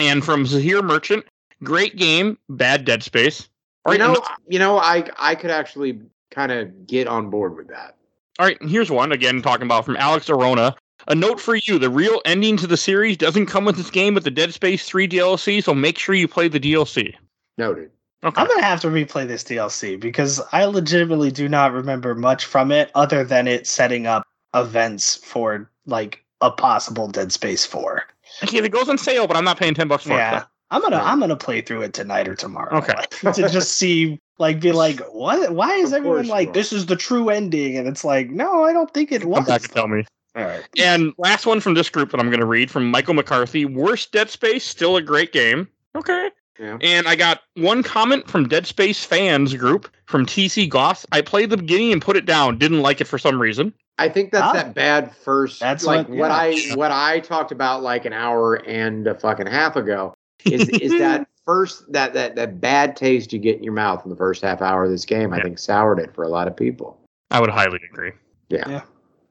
And from Zahir Merchant, great game, bad Dead Space. Or you know, no, you know, I I could actually kind of get on board with that. All right, and here's one again talking about from Alex Arona. A note for you: the real ending to the series doesn't come with this game, but the Dead Space 3 DLC. So make sure you play the DLC. Noted. Okay. I'm gonna have to replay this DLC because I legitimately do not remember much from it other than it setting up events for like a possible Dead Space 4. Okay, it goes on sale, but I'm not paying ten bucks for Yeah. it. I'm gonna Yeah. I'm gonna play through it tonight or tomorrow. Okay. like, to just see like be like, what why is Of everyone like this is the true ending? And it's like, no, I don't think it was. Come was. back and tell me. All right. And last one from this group that I'm going to read from Michael McCarthy. Worst Dead Space, still a great game. Okay. Yeah. And I got one comment from Dead Space fans group from TC Goss. I played the beginning and put it down. Didn't like it for some reason. I think that's that bad first. That's like what- what, yeah. I what I talked about like an hour and a fucking half ago. Is is that first that that that bad taste you get in your mouth in the first half hour of this game? I think soured it for a lot of people. I would highly agree. Yeah.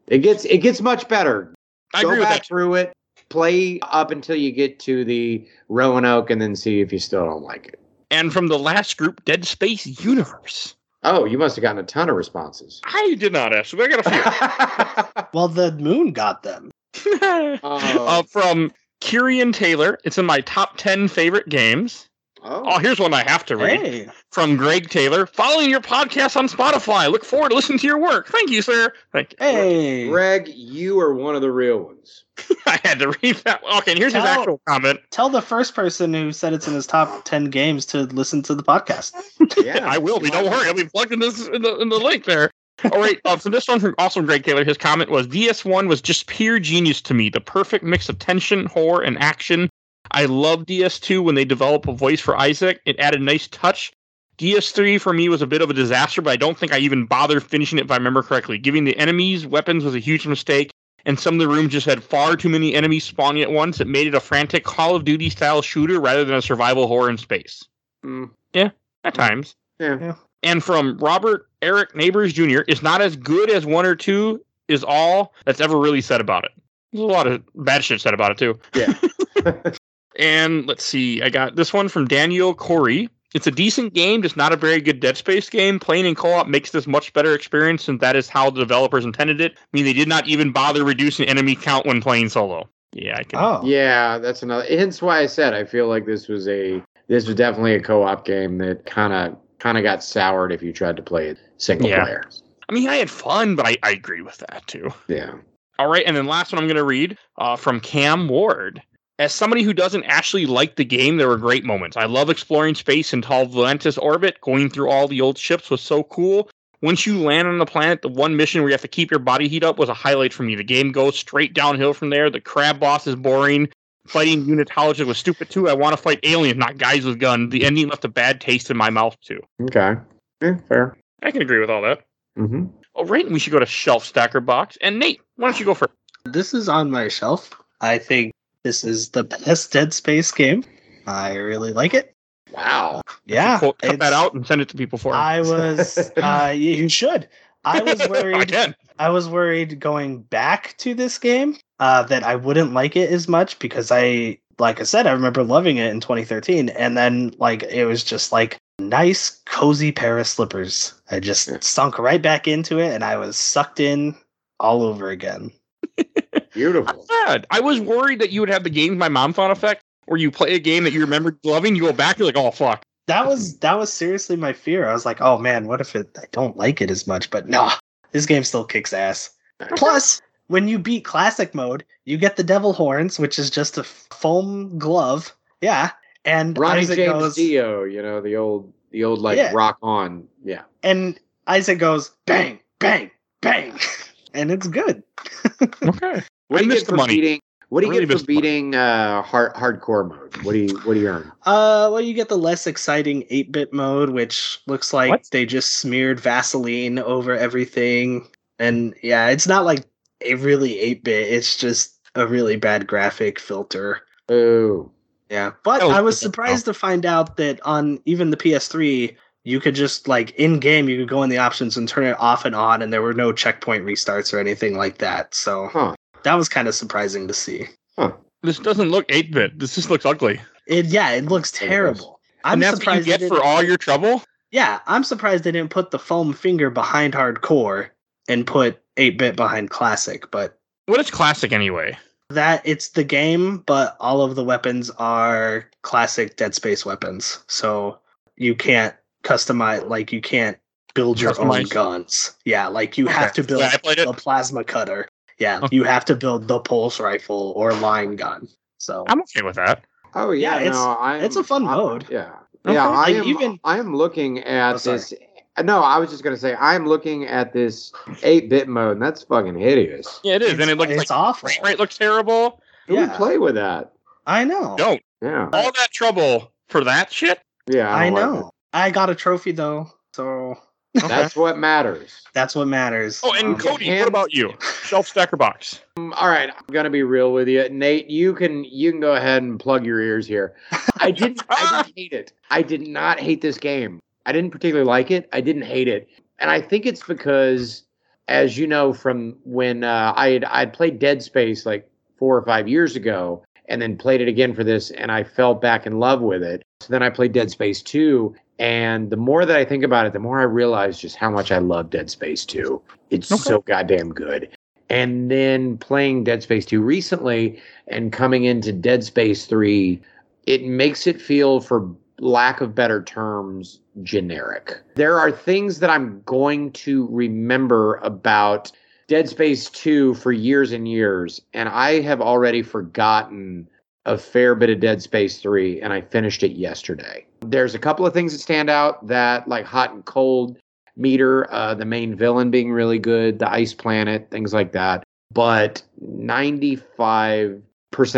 It gets it gets much better. I Go agree with back that. through it, play up until you get to the Roanoke, and then see if you still don't like it. And from the last group, Dead Space Universe. Oh, you must have gotten a ton of responses. I did not ask, but I got a few. Well, the moon got them. few. Oh. uh, from Kyrian Taylor. It's in my top 10 favorite games. Oh, oh, here's one I have to read. Hey. From Greg Taylor. Following your podcast on Spotify. Look forward to listening to your work. Thank you, sir. Thank you. Hey. Greg, you are one of the real ones. I had to read that. Okay, and here's his actual comment. Tell the first person who said it's in his top 10 games to listen to the podcast. Yeah, I will be. Don't worry. I'll be plugged in this in the, in the link there. All right. Uh, so this one from also Greg Taylor. His comment was DS1 was just pure genius to me. The perfect mix of tension, horror, and action. I love DS2 when they develop a voice for Isaac. It added a nice touch. DS3 for me was a bit of a disaster, but I don't think I even bothered finishing it if I remember correctly. Giving the enemies weapons was a huge mistake, and some of the rooms just had far too many enemies spawning at once. It made it a frantic Call of Duty style shooter rather than a survival horror in space. Mm, At times. yeah. And from Robert Eric Neighbors Jr. is not as good as one or two is all that's ever really said about it. There's a lot of bad shit said about it too. Yeah. And let's see, I got this one from Daniel Corey. It's a decent game, just not a very good Dead Space game. Playing in co-op makes this much better experience, and that is how the developers intended it. I mean, they did not even bother reducing enemy count when playing solo. Yeah, I can. Oh. Yeah, that's another. Hence why I said I feel like this was a this was definitely a co-op game that kind of kind of got soured if you tried to play it single Yeah. player. I mean, I had fun, but I, I agree with that too. Yeah. All right, and then last one I'm going to read uh, from Cam Ward. As somebody who doesn't actually like the game, there were great moments. I love exploring space in Tau Volantis orbit. Going through all the old ships was so cool. Once you land on the planet, the one mission where you have to keep your body heat up was a highlight for me. The game goes straight downhill from there. The crab boss is boring. Fighting unitologists was stupid too. I want to fight aliens, not guys with guns. The ending left a bad taste in my mouth too. Okay. Yeah, fair. I can agree with all that. Mm-hmm. All right, we should go to Shelf Stacker Box. And Nate, why don't you go first? This is on my shelf. I think this is the best Dead Space game. I really like it. Wow. Yeah. Quote, cut that out and send it to people for. 'em. I was uh you should. I was I worried can. I was worried going back to this game uh, that I wouldn't like it as much because I, like I said, I remember loving it in 2013, and then like it was just like nice, cozy pair of slippers. I just Yeah. sunk right back into it, and I was sucked in all over again. Beautiful. Bad. I was worried that you would have the games my mom thought effect, where you play a game that you remember loving, you go back, you're like, oh fuck. That was that was seriously my fear. I was like, oh man, what if it, I don't like it as much? But nah, this game still kicks ass. Plus, when you beat classic mode, you get the devil horns, which is just a foam glove. Yeah. And Ronnie Isaac James goes Dio, you know, the old the old like Yeah. rock on. Yeah. and Isaac goes bang, bang, bang. and it's good. Okay. What do you get the for money. beating what do you Really get for beating uh hard hardcore mode? What do you what do you earn? Uh well you get the less exciting 8-bit mode, which looks like What? they just smeared Vaseline over everything. And yeah, it's not like a really 8-bit, it's just a really bad graphic filter. Oh. Yeah, but Oh, I was okay. surprised to find out that on even the PS3, you could just like in game, you could go in the options and turn it off and on, and there were no checkpoint restarts or anything like that. So Huh. That was kind of surprising to see. This doesn't look 8 bit. This just looks ugly. It yeah, it looks terrible. I'm and that's what you surprised. get for all your trouble? yeah, I'm surprised they didn't put the foam finger behind hardcore and put eight bit behind classic, but What is classic anyway? that it's the game, but all of the weapons are classic Dead Space weapons. So you can't customize like you can't build your own guns. Yeah, like you have to build Yeah, I played it. a plasma cutter. Yeah, Okay. you have to build the pulse rifle or line gun. So I'm okay with that. Oh yeah, Yeah, it's- no, I'm, it's a fun I'm- mode. Yeah, Okay. yeah. I Like, am, even- I am looking at Oh, this. No, I was just gonna say I'm looking at this eight bit mode, and that's fucking hideous. Yeah, it is, it's, and it looks it's like awful. frame rate looks terrible. Who would play with that? I know. Don't Yeah, all that trouble for that shit. yeah. I don't like know. I got a trophy though, so it. That's what matters. that's what matters. Oh, and Um, Cody, hands- what about you? Shelf stacker box. Um, all right, I'm gonna be real with you, Nate. You can you can go ahead and plug your ears here. I didn't I didn't hate it. I did not hate this game. I didn't particularly like it. I didn't hate it, and I think it's because, as you know, from when uh, I had I'd played Dead Space like four or five years ago, and then played it again for this, and I fell back in love with it. So then I played Dead Space two, and the more that I think about it, the more I realize just how much I love Dead Space two. It's Okay. so goddamn good. And then playing Dead Space 2 recently and coming into Dead Space 3, it makes it feel, for lack of better terms, generic. There are things that I'm going to remember about Dead Space 2 for years and years, and I have already forgotten a fair bit of Dead Space 3, and I finished it yesterday. There's a couple of things that stand out that, like hot and cold, meter, uh, the main villain being really good, the ice planet, things like that. But 95%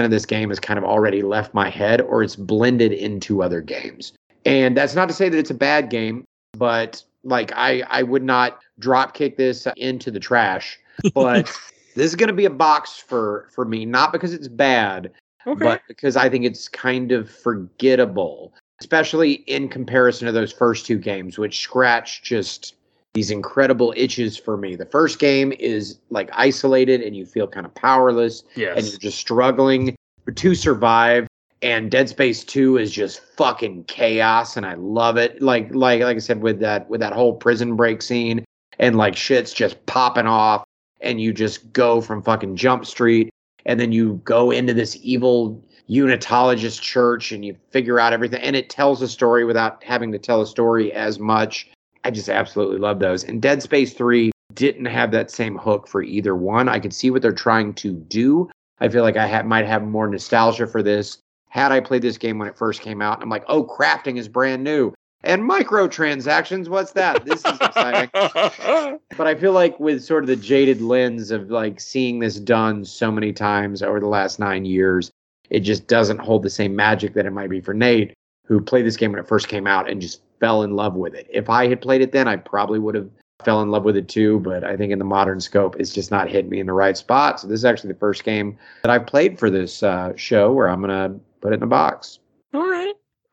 of this game has kind of already left my head or it's blended into other games. And that's not to say that it's a bad game, but like I, I would not drop kick this into the trash. But this is going to be a box for for me, not because it's bad, Okay. but because I think it's kind of forgettable, especially in comparison to those first two games, which scratch just these incredible itches for me. The first game is like isolated and you feel kind of powerless and you're just struggling to survive. And Dead Space 2 is just fucking chaos and I love it. Like like like I said with that with that whole prison break scene and like shit's just popping off and you just go from fucking Jump Street and then you go into this evil unitologist church and you figure out everything and it tells a story without having to tell a story as much. I just absolutely love those. And dead space 3 didn't have that same hook for either one. I could see what they're trying to do. I feel like i ha- might have more nostalgia for this. Had i played this game when it first came out i'm like oh crafting is brand new and microtransactions what's that this is exciting but I feel like with sort of the jaded lens of like seeing this done so many times over the last nine years, it just doesn't hold the same magic that it might be for Nate, who played this game when it first came out and just fell in love with it. If I had played it then, I probably would have fell in love with it too. But I think in the modern scope, it's just not hitting me in the right spot. So this is actually the first game that I've played for this uh, show where I'm gonna put it in a box.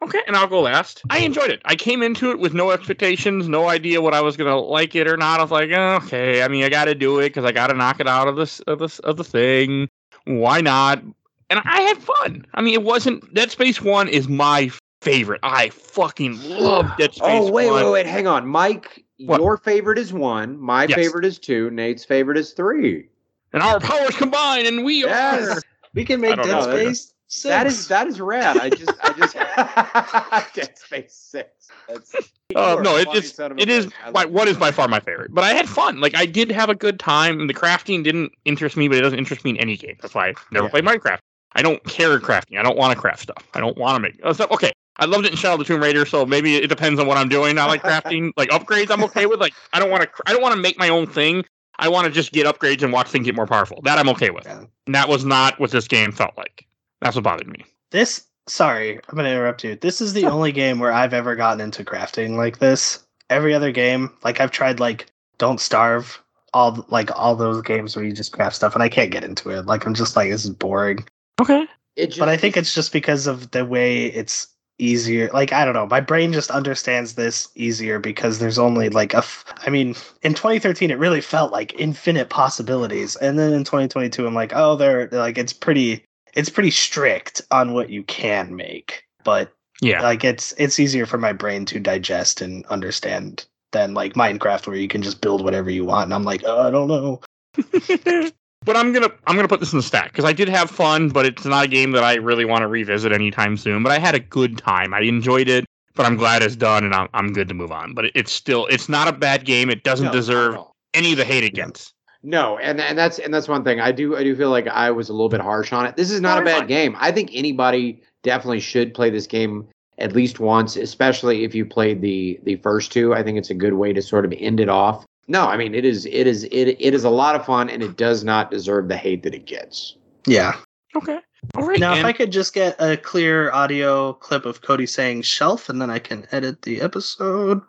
Okay, and I'll go last. I oh. enjoyed it. I came into it with no expectations, no idea what I was gonna like it or not. I was like, oh, okay. I mean, I got to do it because I got to knock it out of this of this of the thing. Why not? And I had fun. I mean, it wasn't Dead Space One is my favorite. I fucking love Dead oh, Space. Oh wait, 1. wait, wait, hang on, Mike. What? Your favorite is one. My Yes. favorite is two. Nate's favorite is three. And our powers combine, and we Yes. are. we can make Dead. Space six. That is that is rad. I just I just Dead Space Six. That's, Uh, no, a it funny is. son of a It is. bitch. I My, love one it. is by far my favorite. But I had fun. Like I did have a good time. The crafting didn't interest me, but it doesn't interest me in any game. That's why I never Yeah. played Minecraft. I don't care crafting. I don't want to craft stuff. I don't want to make uh, stuff. Okay, I loved it in Shadow of the Tomb Raider, so maybe it depends on what I'm doing. I like crafting, like upgrades. I'm okay with. Like I don't want to. I don't want to make my own thing. I want to just get upgrades and watch things get more powerful. That I'm okay with. Yeah. And that was not what this game felt like. That's what bothered me. This sorry, I'm gonna interrupt you. This is the only game where I've ever gotten into crafting like this. Every other game, like I've tried like Don't Starve, all like all those games where you just craft stuff, and I can't get into it. Like I'm just like this is boring. Okay. It just, But I think it's just because of the way it's easier. Like I don't know, my brain just understands this easier because there's only like a. F- I mean, in 2013 it really felt like infinite possibilities, and then in 2022 I'm like, oh, they're like it's pretty. It's pretty strict on what you can make, but Yeah. like it's it's easier for my brain to digest and understand than like Minecraft where you can just build whatever you want. And I'm like, oh, I don't know. but I'm gonna I'm gonna put this in the stack because I did have fun, but it's not a game that I really want to revisit anytime soon. But I had a good time. I enjoyed it, but I'm glad it's done, and I'm I'm good to move on. But it's still it's not a bad game. It doesn't No, deserve not at all. any of the hate it gets. No, and and that's and that's one thing. I do I do feel like I was a little bit harsh on it. This is not No, a bad fine. game. I think anybody definitely should play this game at least once, especially if you played the the first two. I think it's a good way to sort of end it off. No, I mean it is it is it it is a lot of fun and it does not deserve the hate that it gets. Yeah. Okay. All right. Now, if I could just get a clear audio clip of Cody saying shelf, and then I can edit the episode.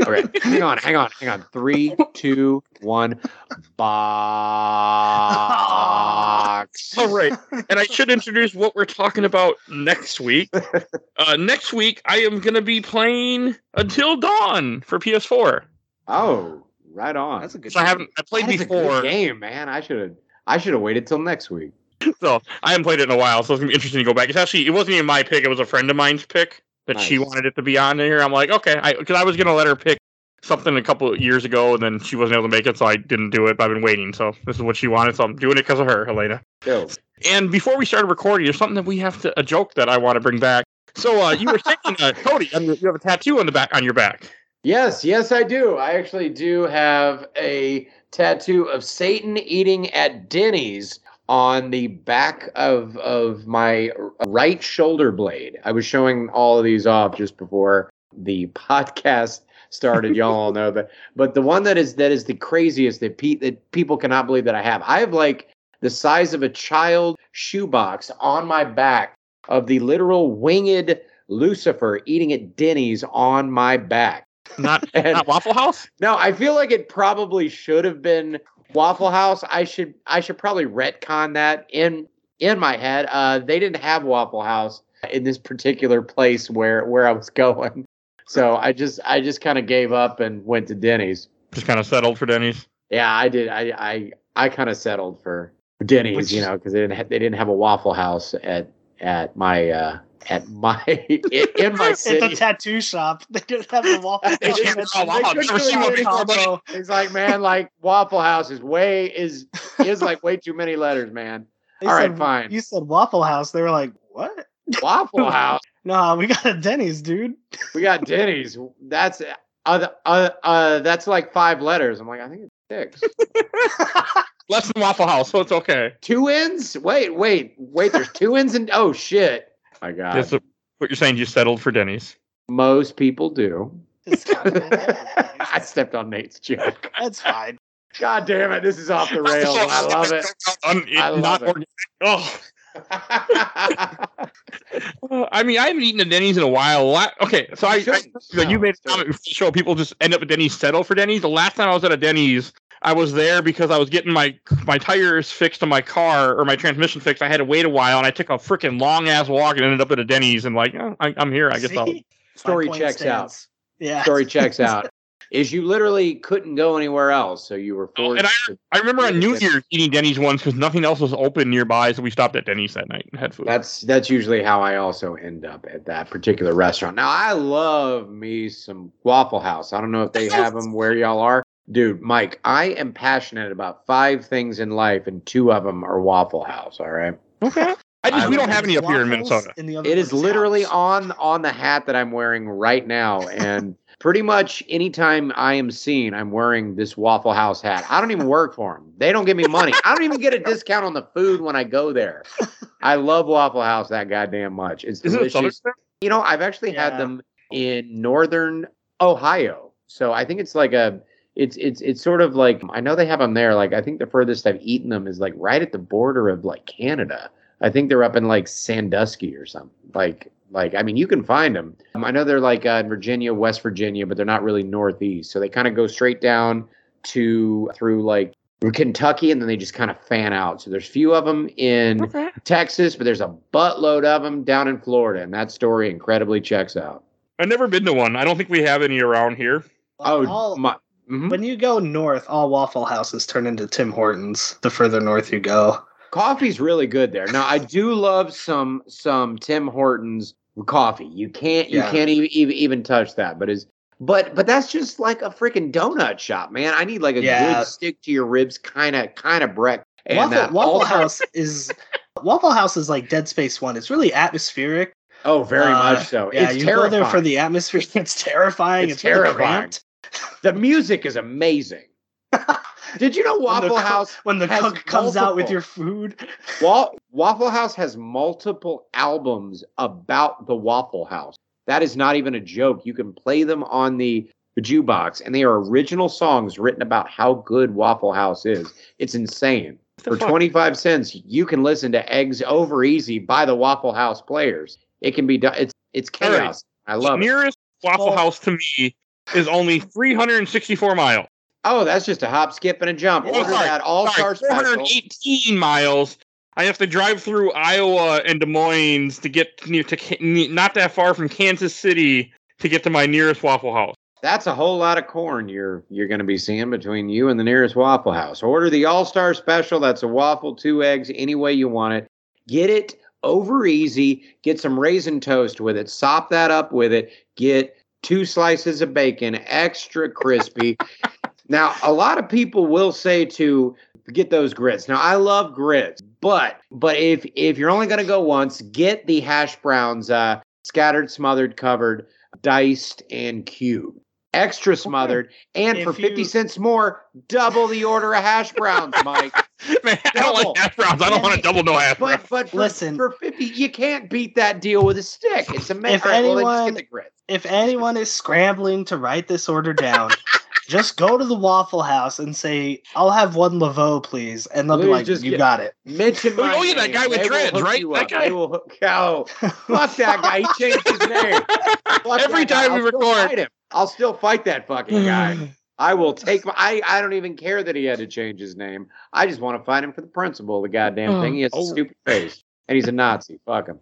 Okay, hang on, hang on, hang on. Three, two, one. Box. All right. and I should introduce what we're talking about next week. Uh, next week, I am going to be playing Until Dawn for PS4. Oh, right on. That's a good. So I haven't I played That is a good before, game, man. I should have. I should have waited till next week. so I haven't played it in a while. So it's gonna be interesting to go back. It's actually it wasn't even my pick; it was a friend of mine's pick that she wanted it to be on here. I'm like, okay, I because I was gonna let her pick something a couple of years ago, and then she wasn't able to make it, so I didn't do it. But I've been waiting, so this is what she wanted, so I'm doing it because of her, Helena. And before we started recording, there's something that we have to a joke that I want to bring back. So uh, you were saying, uh, Cody, you have a tattoo on the back on your back. Yes, yes, I do. I actually do have a tattoo of Satan eating at Denny's on the back of of my right shoulder blade. I was showing all of these off just before the podcast started. Y'all all know that. But the one that is that is the craziest that Pete that people cannot believe that I have. I have like the size of a child shoebox on my back of the literal winged Lucifer eating at Denny's on my back. Not And- not Waffle House. No, I feel like it probably should have been Waffle House. I should I should probably retcon that in in my head. Uh, they didn't have Waffle House in this particular place where where I was going, so I just I just kind of gave up and went to Denny's. Just kind of settled for Denny's. Yeah, I did. I I I kind of settled for Denny's, Which- you know, because they didn't ha- they didn't have a Waffle House at at my uh at my in, in my It's a tattoo shop. They didn't have the waffle. They House. didn't- It's oh, a wow, I've big never seen one before, buddy. combo. It's like, man, like Waffle House is way is is like way too many letters, man. They All right, said- fine. You said Waffle House. They were like, "What? Waffle House. Nah, we got a Denny's, dude." We got Denny's. That's uh, uh, uh that's like five letters. I'm like, I think it's six. Less than Waffle House, so it's okay. two ends? Wait, wait, wait. There's two ends and oh shit. My God. That's what you're saying. You settled for Denny's. Most people do. I stepped on Nate's joke. That's fine. God damn it, this is off the rails. I love it. Un- I love not it. organic. Oh, I mean, I haven't eaten at Denny's in a while. Okay, so I, I Shouldn't. so you made a comment before the show. People just end up at Denny's, settle for Denny's. The last time I was at a Denny's, I was there because I was getting my my tires fixed on my car or my transmission fixed. I had to wait a while, and I took a freaking long ass walk and ended up at a Denny's. And like, oh, I, I'm here. I guess I'll. Story My point checks out. Yeah. Story checks out. Is you literally couldn't go anywhere else, so you were Oh, forced. and to- I remember on New Year's eating Denny's once because nothing else was open nearby, so we stopped at Denny's that night and had food. That's that's usually how I also end up at that particular restaurant. Now I love me some Waffle House. I don't know if they have them where y'all are, dude. Mike, I am passionate about five things in life, and two of them are Waffle House. All right, okay. I just I we don't have any up here in Minnesota. and the other it is literally house. on on the hat that I'm wearing right now, and pretty much anytime I am seen, I'm wearing this Waffle House hat. I don't even work for them. They don't give me money. I don't even get a discount on the food when I go there. I love Waffle House that goddamn much. It's Is it a delicious. Southern? You know, I've actually had them in northern Ohio. So I think it's like a it's it's it's sort of like I know they have them there. Like I think the furthest I've eaten them is like right at the border of like Canada. I think they're up in like Sandusky or something. Like like I mean you can find them. Um, I know they're like uh, in Virginia, West Virginia, but they're not really northeast. So they kind of go straight down to through like Kentucky and then they just kind of fan out. So there's few of them in Okay. Texas, but there's a buttload of them down in Florida, and that story incredibly checks out. I've never been to one. I don't think we have any around here. Oh, All- my. Mhm. when you go north, all Waffle Houses turn into Tim Hortons. The further north you go, Coffee's really good there. Now, I do love some some Tim Hortons coffee. You can't you Yeah. can't even, even even touch that. But as But but that's just like a freaking donut shop, man. I need like a Yeah. good stick to your ribs kind of kind of break. And Waffle, uh, Waffle also- House is Waffle House is like Dead Space One. It's really atmospheric. Oh, very Uh, much so. Yeah, it's you terrifying. go there for the atmosphere. It's terrifying. It's It's, terrifying. cramped. The music is amazing. Did you know When the Waffle cook- House when the has cook comes out with your food. Wa- Waffle House has multiple albums about the Waffle House. That is not even a joke. You can play them on the jukebox, and they are original songs written about how good Waffle House is. It's insane. For fuck? 25 cents, you can listen to Eggs Over Easy by the Waffle House players. It can be done. It's it's All right. chaos. I love it. nearest Waffle Well- House to me is only 364 miles. Oh, that's just a hop, skip, and a jump. Oh, Order sorry, that All Star Sorry, Special. 418 miles. I have to drive through Iowa and Des Moines to get near to not that far from Kansas City to get to my nearest Waffle House. That's a whole lot of corn you're you're going to be seeing between you and the nearest Waffle House. Order the All Star Special. That's a waffle, two eggs, any way you want it. Get it over easy. Get some raisin toast with it. Sop that up with it. Get two slices of bacon, extra crispy. now, a lot of people will say to get those grits. Now, I love grits, but but if if you're only going to go once, get the hash browns, uh, scattered, smothered, covered, diced, and cubed. Extra smothered, and If for 50 you- cents more, double the order of hash browns, Mike. Man, I don't Double. like hash browns. I don't want to double no hash browns. But but for, Listen. for 50, you can't beat that deal with a stick. It's amazing. If well, then just anyone- get the. If anyone is scrambling to write this order down, just go to the Waffle House and say, "I'll have one Laveau, please," and they'll be like, just "You get- got it." Mention oh, my Oh, yeah, that guy with They dreads, right? you That guy? They will hook, oh, fuck that guy. He changed his name. Fuck Every that guy. time we I'll still record. fight him. I'll still fight that fucking guy. I will take my. I, I don't even care that he had to change his name. I just want to find him for the principal. the goddamn thing. He has a Oh. stupid face. And he's a Nazi. Fuck him.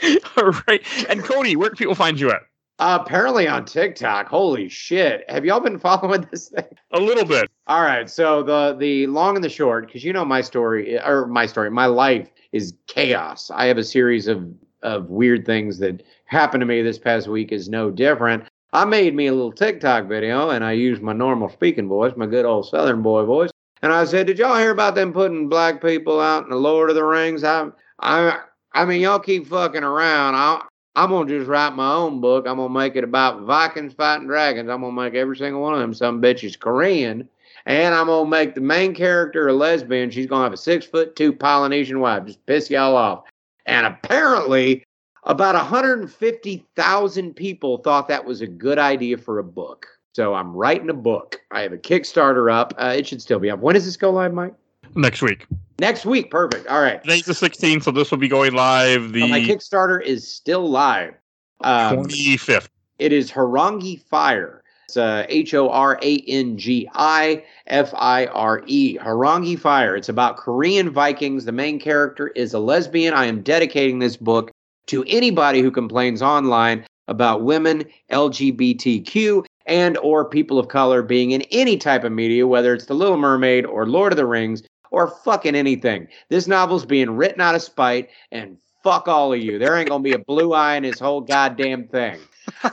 All right. And Cody, where can people find you at? Uh, apparently on TikTok. Holy shit. Have y'all been following this thing? A little bit. All right. So the the long and the short, because you know my story or my story, my life is chaos. I have a series of of weird things that happened to me this past week is no different. I made me a little TikTok video and I used my normal speaking voice, my good old Southern boy voice. And I said, Did y'all hear about them putting black people out in the Lord of the Rings? I I I mean y'all keep fucking around. I I'm gonna just write my own book. I'm gonna make it about Vikings fighting dragons. I'm gonna make every single one of them some bitches Korean. And I'm gonna make the main character a lesbian. She's gonna have a six foot two Polynesian wife. Just piss y'all off. And apparently, about 150,000 people thought that was a good idea for a book. So I'm writing a book. I have a Kickstarter up. Uh, it should still be up. When does this go live, Mike? Next week. Next week. Perfect. All right. Today's the 16th, so this will be going live So my Kickstarter is still live. Um, 25th. It is Horangi Fire. It's uh, H O R A N G I F I R E. Horangi Fire. It's about Korean Vikings. The main character is a lesbian. I am dedicating this book to anybody who complains online about women, LGBTQ, and or people of color being in any type of media, whether it's The Little Mermaid or Lord of the Rings or fucking anything. This novel's being written out of spite and fuck all of you. There ain't gonna be a blue eye in this whole goddamn thing.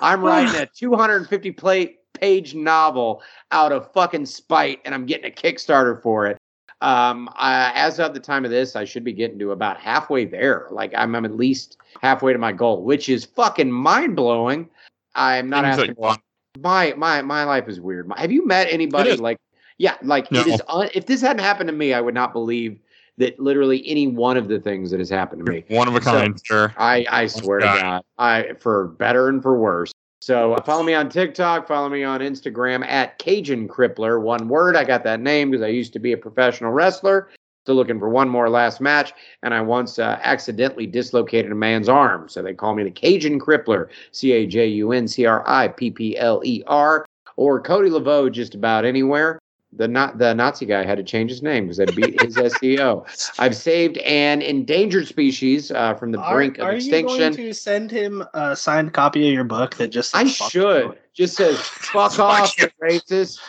I'm writing a 250 plate page novel out of fucking spite, and I'm getting a Kickstarter for it. Um, I, as of the time of this, I should be getting to about halfway there. Like I'm, I'm at least halfway to my goal, which is fucking mind blowing. I'm not Things asking. want. My my my life is weird. Have you met anybody like? Yeah, like No. it is. Un, if this hadn't happened to me, I would not believe that literally any one of the things that has happened to me. One of a So- kind, sir. I I swear to God. God, I for better and for worse. So uh, follow me on TikTok, follow me on Instagram at Cajun Crippler. One word. I got that name because I used to be a professional wrestler. Still looking for one more last match, and I once uh, accidentally dislocated a man's arm, so they call me the Cajun Crippler. C A J U N C R I P P L E R or Cody Laveau just about anywhere. The not the Nazi guy had to change his name because I beat his SEO. I've saved an endangered species uh, from the Are, brink of are you going extinction. to send him a signed copy of your book that just? I "Fuck should just says "fuck Fuck off, you." you racist."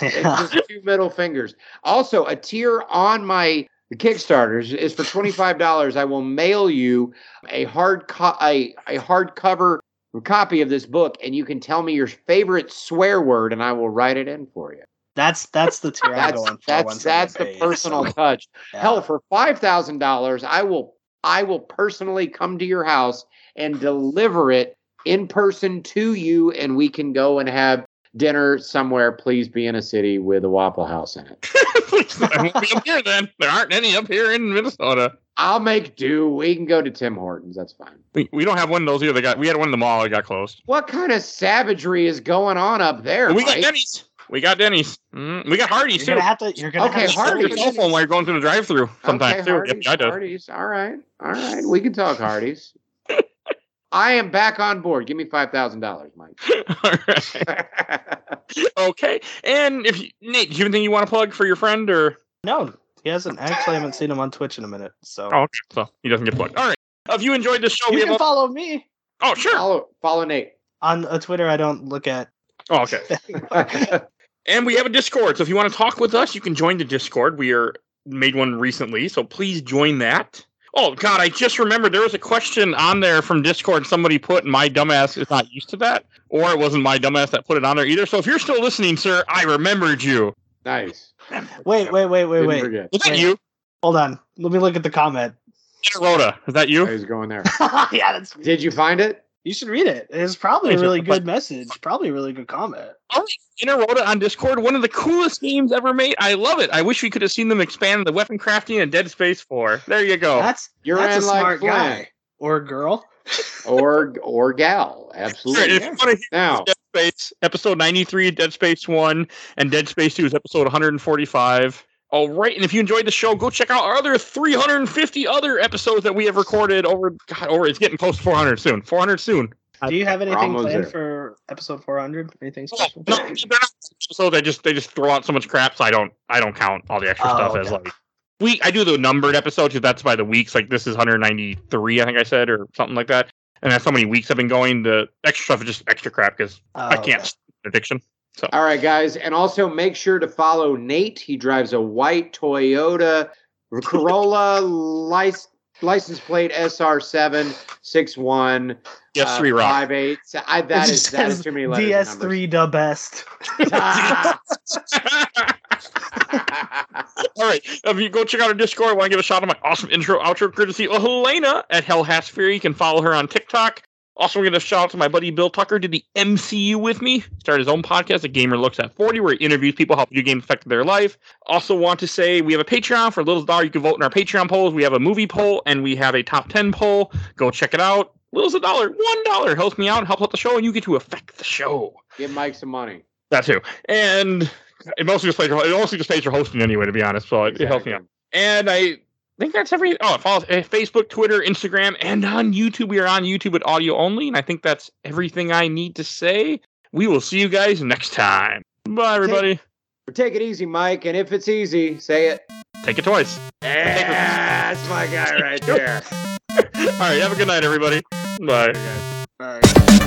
you"? It's just two middle fingers. Also, a tier on my Kickstarter is- is for twenty five dollars. I will mail you a hard co- a a hardcover copy of this book, and you can tell me your favorite swear word, and I will write it in for you. That's that's the tier I'm going for. that's once I get that's the paid, personal so, touch. yeah. Hell, for five thousand dollars, I will I will personally come to your house and deliver it in person to you, and we can go and have dinner somewhere. Please be in a city with a Waffle House in it. Please, I won't be up here then. There aren't any up here in Minnesota. I'll make do. We can go to Tim Hortons. That's fine. We, we don't have one of those either. They got we had one in the mall. It got closed. What kind of savagery is going on up there? we got Mike? Denny's. We got Denny's. Mm, we got Hardee's You're too. gonna have to. You're gonna Okay, have to Hardee's. Hardee's. Cell phone while you're going through the drive-through sometimes okay, too. Hardee's, Yep, I do. Hardee's. All right, all right. We can talk Hardee's. I am back on board. Give me five thousand dollars, Mike. All right. Okay. And if you, Nate, do you have anything you want to plug for your friend or? No, he hasn't. Actually, I haven't seen him on Twitch in a minute. So Oh, okay. So he doesn't get plugged. All right. If you enjoyed this show, you we can have. A, follow me oh, sure. follow, follow Nate. on a Twitter. I don't look at. Oh, okay. And we have a Discord. So if you want to talk with us, you can join the Discord. We are made one recently, so please join that. Oh God, I just remembered there was a question on there from Discord. Somebody put my dumbass is not used to that, or it wasn't my dumbass that put it on there either. So if you're still listening, sir, I remembered you. nice. Wait, wait, wait, wait, Didn't wait. forget. Was that Wait. you? Hold on. Let me look at the comment. Rhoda, is that I you? Oh, was going there. yeah, that's. Did you find it? You should read it. It's probably a really good message. Probably a really good comment. Oh, All right, Inner Rhoda on Discord, one of the coolest games ever made. I love it. I wish we could have seen them expand the weapon crafting and Dead Space 4. There you go. That's You're that's a in like smart Flynn. guy or girl. Or or gal. All right, Absolutely. if you want to hear Now, Dead Space, episode 93, Dead Space 1, and Dead Space 2 is episode 145. All right, and if you enjoyed the show, go check out our other 350 other episodes that we have recorded over. God, over it's getting close to 400 soon. 400 soon. Do you have anything planned there. for episode 400? Anything special? no, they're not episodes. They just they just throw out so much crap, so I don't I don't count all the extra Oh, stuff as like week. I do the numbered episodes because that's by the weeks. Like this is 193, I think I said, or something like that. And that's how many weeks I've been going. The extra stuff is just extra crap because Oh, I can't okay. stand addiction. all right, guys, and also make sure to follow Nate. He drives a white Toyota Corolla lic- license plate SR seven six one. Yes, three uh, rock. five eight. I, It that just is that is too many letters. DS3 the best. All right. If you go check out our Discord, I want to give a shout out to my awesome intro outro courtesy of Helena at Hell Has Fury. You can follow her on TikTok. Also, we're going to shout out to my buddy Bill Tucker, did the MCU with me. Started his own podcast, A Gamer Looks at 40, where he interviews people how video games affected their life. Also, want to say we have a Patreon for a Little Dollar. You can vote in our Patreon polls. We have a movie poll and we have a top 10 poll. Go check it out. Little's a dollar. One dollar helps me out, helps out the show, and you get to affect the show. Give Mike some money. That too. And it mostly just pays for, it mostly just pays for hosting anyway, to be honest. So it, it helps me out. And I think that's every. Oh, follow us at eh, Facebook, Twitter, Instagram, and on YouTube. We are on YouTube with audio only, and I think that's everything I need to say. We will see you guys next time. Bye, everybody. Take it easy, Mike, and if it's easy, say it. Take it twice. Yeah, that's my guy right there. All right. Have a good night, everybody. Bye. All right.